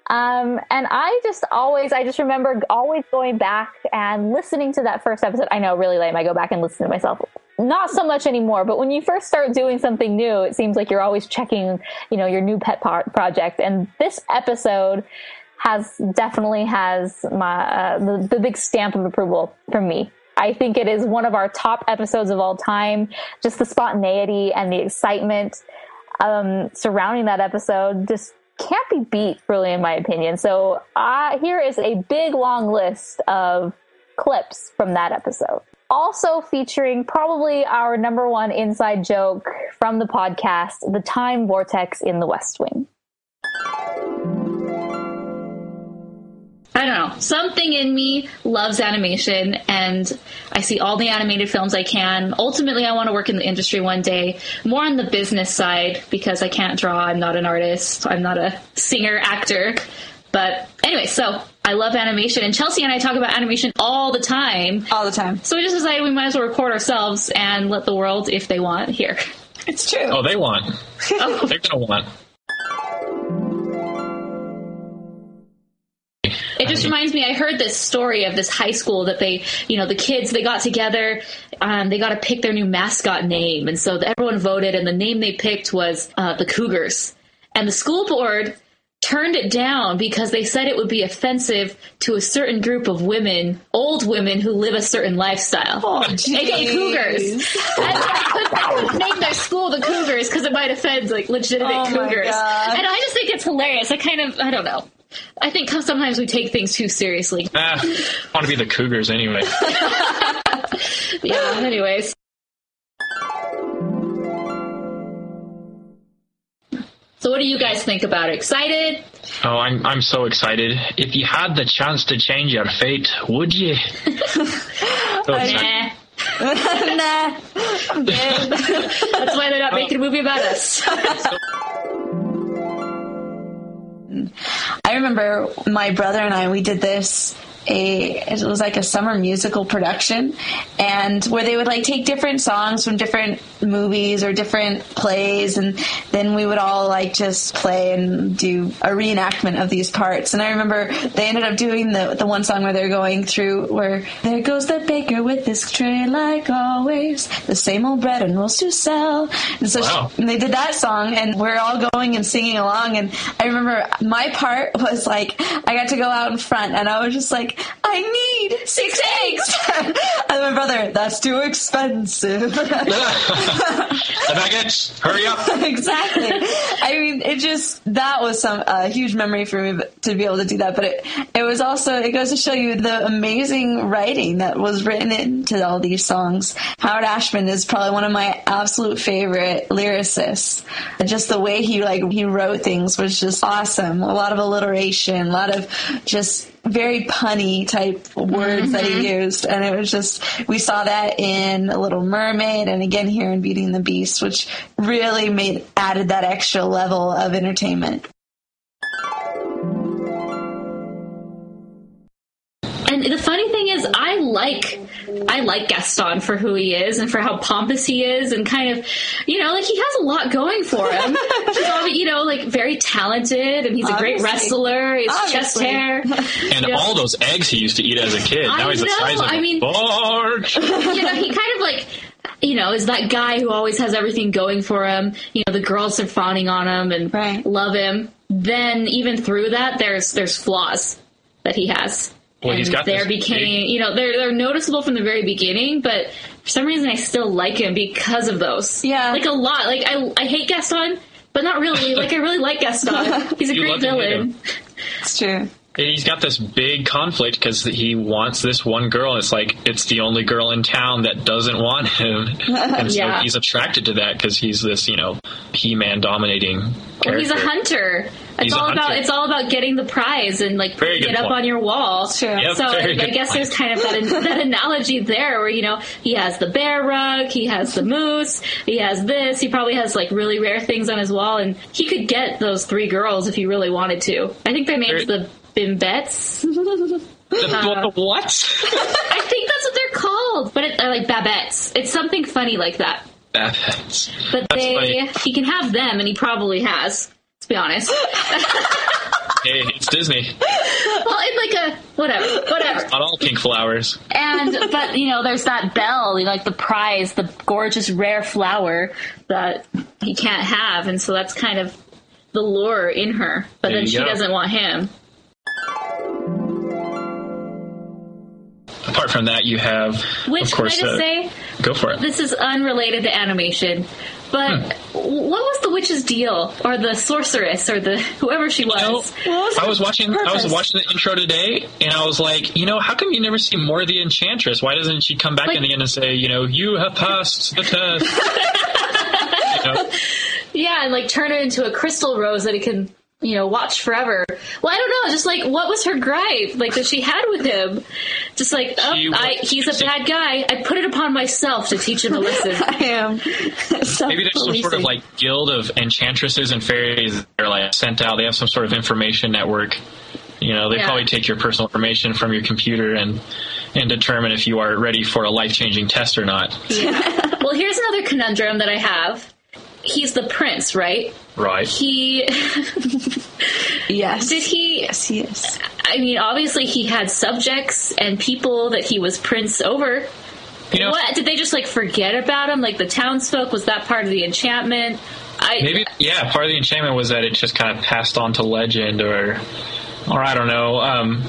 Um, and I just always, I just remember always going back and listening to that first episode. I know really lame. I go back and listen to myself. Not so much anymore, but when you first start doing something new, it seems like you're always checking, you know, your new pet project. And this episode has definitely has my, uh, the, the big stamp of approval from me. I think it is one of our top episodes of all time. Just the spontaneity and the excitement um, surrounding that episode just can't be beat, really, in my opinion. So uh, here is a big long list of clips from that episode. Also featuring probably our number one inside joke from the podcast, the time vortex in the West Wing. I don't know. Something in me loves animation, and I see all the animated films I can. Ultimately, I want to work in the industry one day, more on the business side because I can't draw. I'm not an artist. I'm not a singer, actor. But anyway, so I love animation, and Chelsea and I talk about animation all the time. All the time. So we just decided we might as well record ourselves and let the world, if they want, hear. It's true. Oh, they want. Oh. They're gonna want. Reminds me. I heard this story of this high school that they, you know, the kids they got together. Um, they got to pick their new mascot name, and so everyone voted, and the name they picked was uh, the Cougars. And the school board turned it down because they said it would be offensive to a certain group of women, old women who live a certain lifestyle, Oh, aka Cougars. And they couldn't name their school the Cougars because it might offend like legitimate Oh Cougars. And I just think it's hilarious. I kind of, I don't know. I think sometimes we take things too seriously. Ah, I want to be the Cougars anyway. yeah. Anyways. So, what do you guys think about it? Excited? Oh, I'm I'm so excited. If you had the chance to change your fate, would you? So excited. Nah. nah. I'm good. That's why they're not making a movie about us. I remember my brother and I, we did this. A, it was like a summer musical production and where they would like take different songs from different movies or different plays and then we would all like just play and do a reenactment of these parts. And i remember they ended up doing the the one song where they're going through where there goes the baker with his tray like always. The same old bread and rolls to sell. And so Wow. she, and they did that song and we're all going and singing along and i remember my part was like i got to go out in front and i was just like i need six eggs and my brother that's too expensive the nuggets, hurry up. exactly. I mean, it just that was some a huge memory for me to be able to do that. But it it was also it goes to show you the amazing writing that was written into all these songs. Howard Ashman is probably one of my absolute favorite lyricists. Just the way he like he wrote things was just awesome. A lot of alliteration, a lot of just very punny type words that he mm-hmm. used and it was just we saw that in A little mermaid and again here in beauty and the beast which really made added that extra level of entertainment And And the funny thing is, I like I like Gaston for who he is and for how pompous he is, and kind of, you know, like he has a lot going for him. he's all, you know, like very talented, and he's a great wrestler. He has chest hair. And you know. all those eggs he used to eat as a kid. I Now he's the know, size of I a mean- barge. you know, he kind of like, you know, is that guy who always has everything going for him. You know, the girls are fawning on him and love him. Then even through that, there's there's flaws that he has. Well, and he's got they're this big- you know, they're they're noticeable from the very beginning, but for some reason I still like him because of those. Yeah, like a lot. Like I I hate Gaston, but not really. like I really like Gaston. He's a You great love villain. him. It's true. And he's got this big conflict because he wants this one girl. And it's like it's the only girl in town that doesn't want him, and so Yeah. he's attracted to that because he's this, you know, He-Man dominating character. Well, he's a hunter. It's all about it's all about getting the prize and like Very putting it up point. on your wall. Yep, so I, I guess point. there's kind of that, that analogy there where you know he has the bear rug, he has the moose, he has this. He probably has like really rare things on his wall, and he could get those three girls if he really wanted to. I think their names the Bimbettes. The, the uh, what? I think that's what they're called, but it, they're like Babettes. It's something funny like that. That's, But that's they, funny. he can have them, and he probably has. Be honest. Hey, it's Disney. well, it's like a whatever, whatever. Not all pink flowers. And but you know, there's that bell, like the prize, the gorgeous rare flower that he can't have, and so that's kind of the lure in her. But There then she go. doesn't want him. Apart from that, you have, Which of course, can I just uh, say, go for it. this is unrelated to animation. But Hmm. what was the witch's deal, or the sorceress, or the whoever she was? I was watching. I was watching the intro today, and I was like, you know, how come you never see more of the Enchantress? Why doesn't she come back in the end and say, you know, you have passed the test? you know, Yeah, and like turn it into a crystal rose that it can, you know, watch forever. Well, I don't know. Just like, what was her gripe? Like that she had with him? Just like, oh, was- I, he's a bad guy. I put it upon myself to teach him a lesson. I am. maybe there's some sort of like guild of enchantresses and fairies that are like sent out. They have some sort of information network. You know, they Yeah. probably take your personal information from your computer and and determine if you are ready for a life changing test or not. Yeah. well, here's another conundrum that I have. He's the prince, right? Right. He. yes. Did he? Yes, he is. I mean, obviously, he had subjects and people that he was prince over. You know- what did they just like forget about him? Like the townsfolk was that part of the enchantment? I Maybe yeah. Part of the enchantment was that it just kind of passed on to legend, or or I don't know. Um,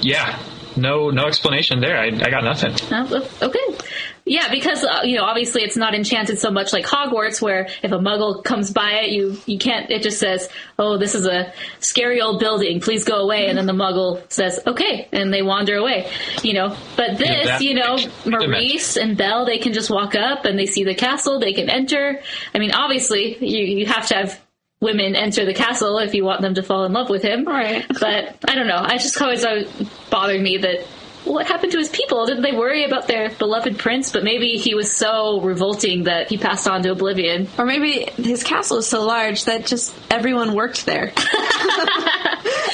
yeah, no no explanation there. I, I got nothing. Oh, okay. Yeah, because uh, you know, obviously, it's not enchanted so much like Hogwarts, where if a Muggle comes by it, you you can't. It just says, "Oh, this is a scary old building. Please go away." And then the Muggle says, "Okay," and they wander away. You know, but this, Yeah, that you know, Maurice and Belle, they can just walk up and they see the castle. They can enter. I mean, obviously, you you have to have women enter the castle if you want them to fall in love with him. Right. But I don't know. I just always always bothered me that what happened to his people? Didn't they worry about their beloved prince? But maybe he was so revolting that he passed on to oblivion. Or maybe his castle is so large that just everyone worked there.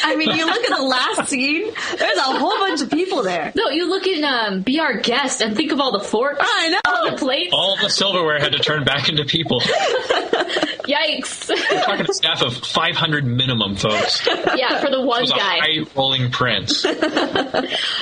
I mean, you look at the last scene, there's a whole bunch of people there. No, you look in um, Be Our Guest and think of all the forks. I know. All the plates. All the silverware had to turn back into people. Yikes. We're talking a staff of 500 minimum, folks. yeah, for the one was a guy. high rolling prince.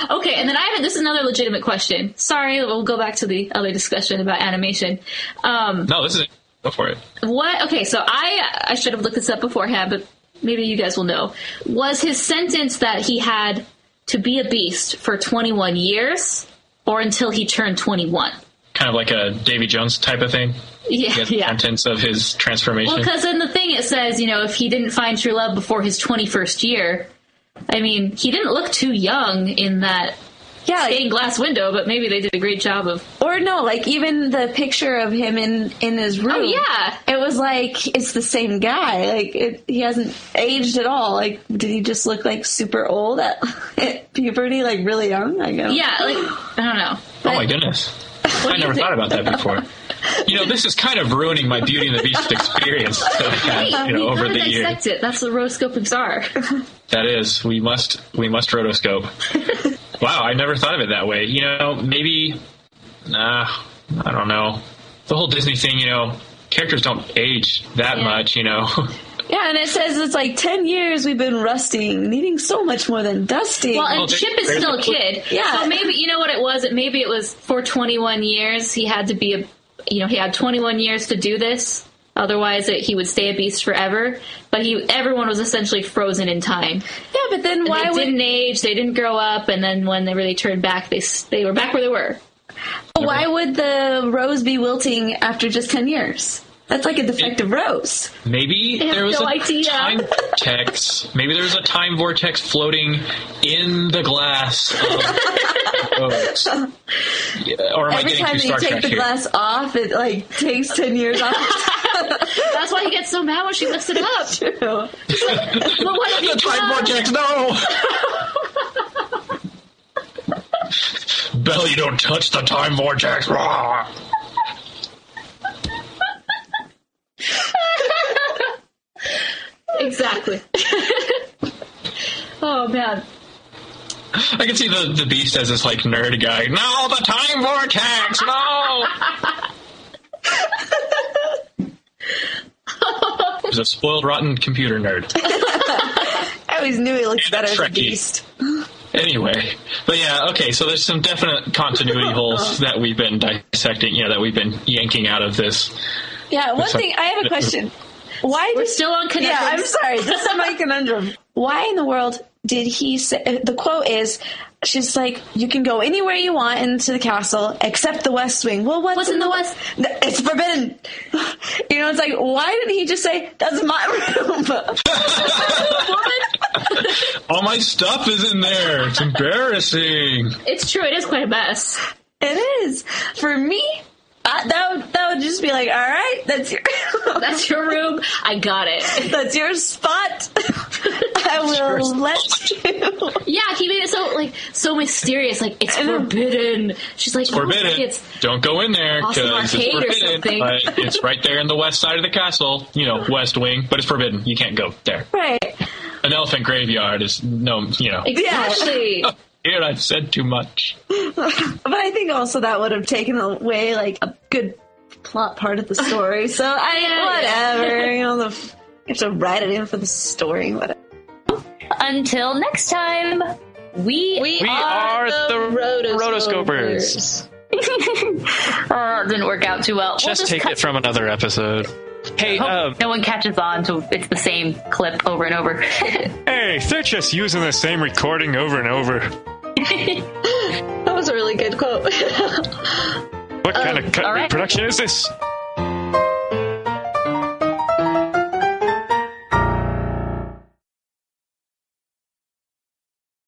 Okay, and then I have this is another legitimate question. Sorry, we'll go back to the other discussion about animation. Um, No, this is. Go for it. What? Okay, so I I should have looked this up beforehand, but maybe you guys will know. Was his sentence that he had to be a beast for 21 years, or until he turned 21? Kind of like a Davy Jones type of thing. Yeah, yeah. contents of his transformation. Well, because in the thing it says, you know, if he didn't find true love before his 21st year, I mean, he didn't look too young in that yeah, stained glass window, but maybe they did a great job of. Or no, like even the picture of him in in his oh, room. Oh, yeah. it was like it's the same guy. Like it, he hasn't aged at all. Like did he just look like super old at, at puberty, like really young? I guess. Yeah, like I don't know. oh my goodness. I never thought about that before. You know, this is kind of ruining my Beauty and the Beast experience that I've had, you know, we over gotta the years. dissect it. That's what rotoscoping are. That is, we must we must rotoscope. Wow, I never thought of it that way. You know, maybe, uh, I don't know. The whole Disney thing, you know, characters don't age that much, you know. Yeah, and it says it's like 10 years we've been rusting, needing so much more than dusting. Well, and Chip is still a kid. Yeah. So maybe, you know what it was? Maybe it was for 21 years. He had to be a, you know, he had 21 years to do this. Otherwise, it, he would stay a beast forever. But he, everyone was essentially frozen in time. Yeah, but then And why they would- didn't age? They didn't grow up, and then when they really turned back, they they were back where they were. Why would the rose be wilting after just 10 years? That's like a defective rose. Maybe I there was no a idea. time vortex. Maybe there was a time vortex floating in the glass. Of rose. Yeah, or am I Every getting time too they Star take Trek the here? glass off, it like takes 10 years off. That's why he gets so mad when she lifts it up. True. But what The time dropped- vortex, no! Belle, you don't touch the time vortex. Rah! Exactly. oh man. I can see the, the beast as this like nerd guy. No, the time vortex, no! He's a spoiled, rotten computer nerd. I always knew he looked better as a beast. Anyway, but yeah, okay. So there's some definite continuity holes that we've been dissecting. You know, that we've been yanking out of this. Yeah, one That's thing, I have a question. Why We're did- still on Yeah, I'm sorry. This is my conundrum. Why in the world did he say? The quote is, "She's like, you can go anywhere you want into the castle except the West Wing." Well, what's, What's in the West? It's forbidden. You know, it's like, why didn't he just say, "That's my room"? All my stuff is in there. It's embarrassing. It's true. It is quite a mess. It is for me. I, that would that would just be like, all right, that's your That's your room. I got it. that's your spot. I will let you. Yeah, he made it so like so mysterious. Like it's forbidden. She's like, "Oh, Forbidden. It's Don't go in there because it's forbidden. But it's right there in the west side of the castle. You know, West Wing, but it's forbidden. You can't go there. Right. An elephant graveyard is no. You know. exactly. Here, I've said too much. But I think also that would have taken away like a good plot part of the story. So I whatever, you know, the you have to write it in for the story. Whatever. Until next time, we, We, We are the rotoscopers. oh, it didn't work out too well. We'll Just take cut- it from another episode. Hey, um, no one catches on to it's the same clip over and over. hey, they're just using the same recording over and over. That was a really good quote. What kind of um, cut all right. reproduction is this?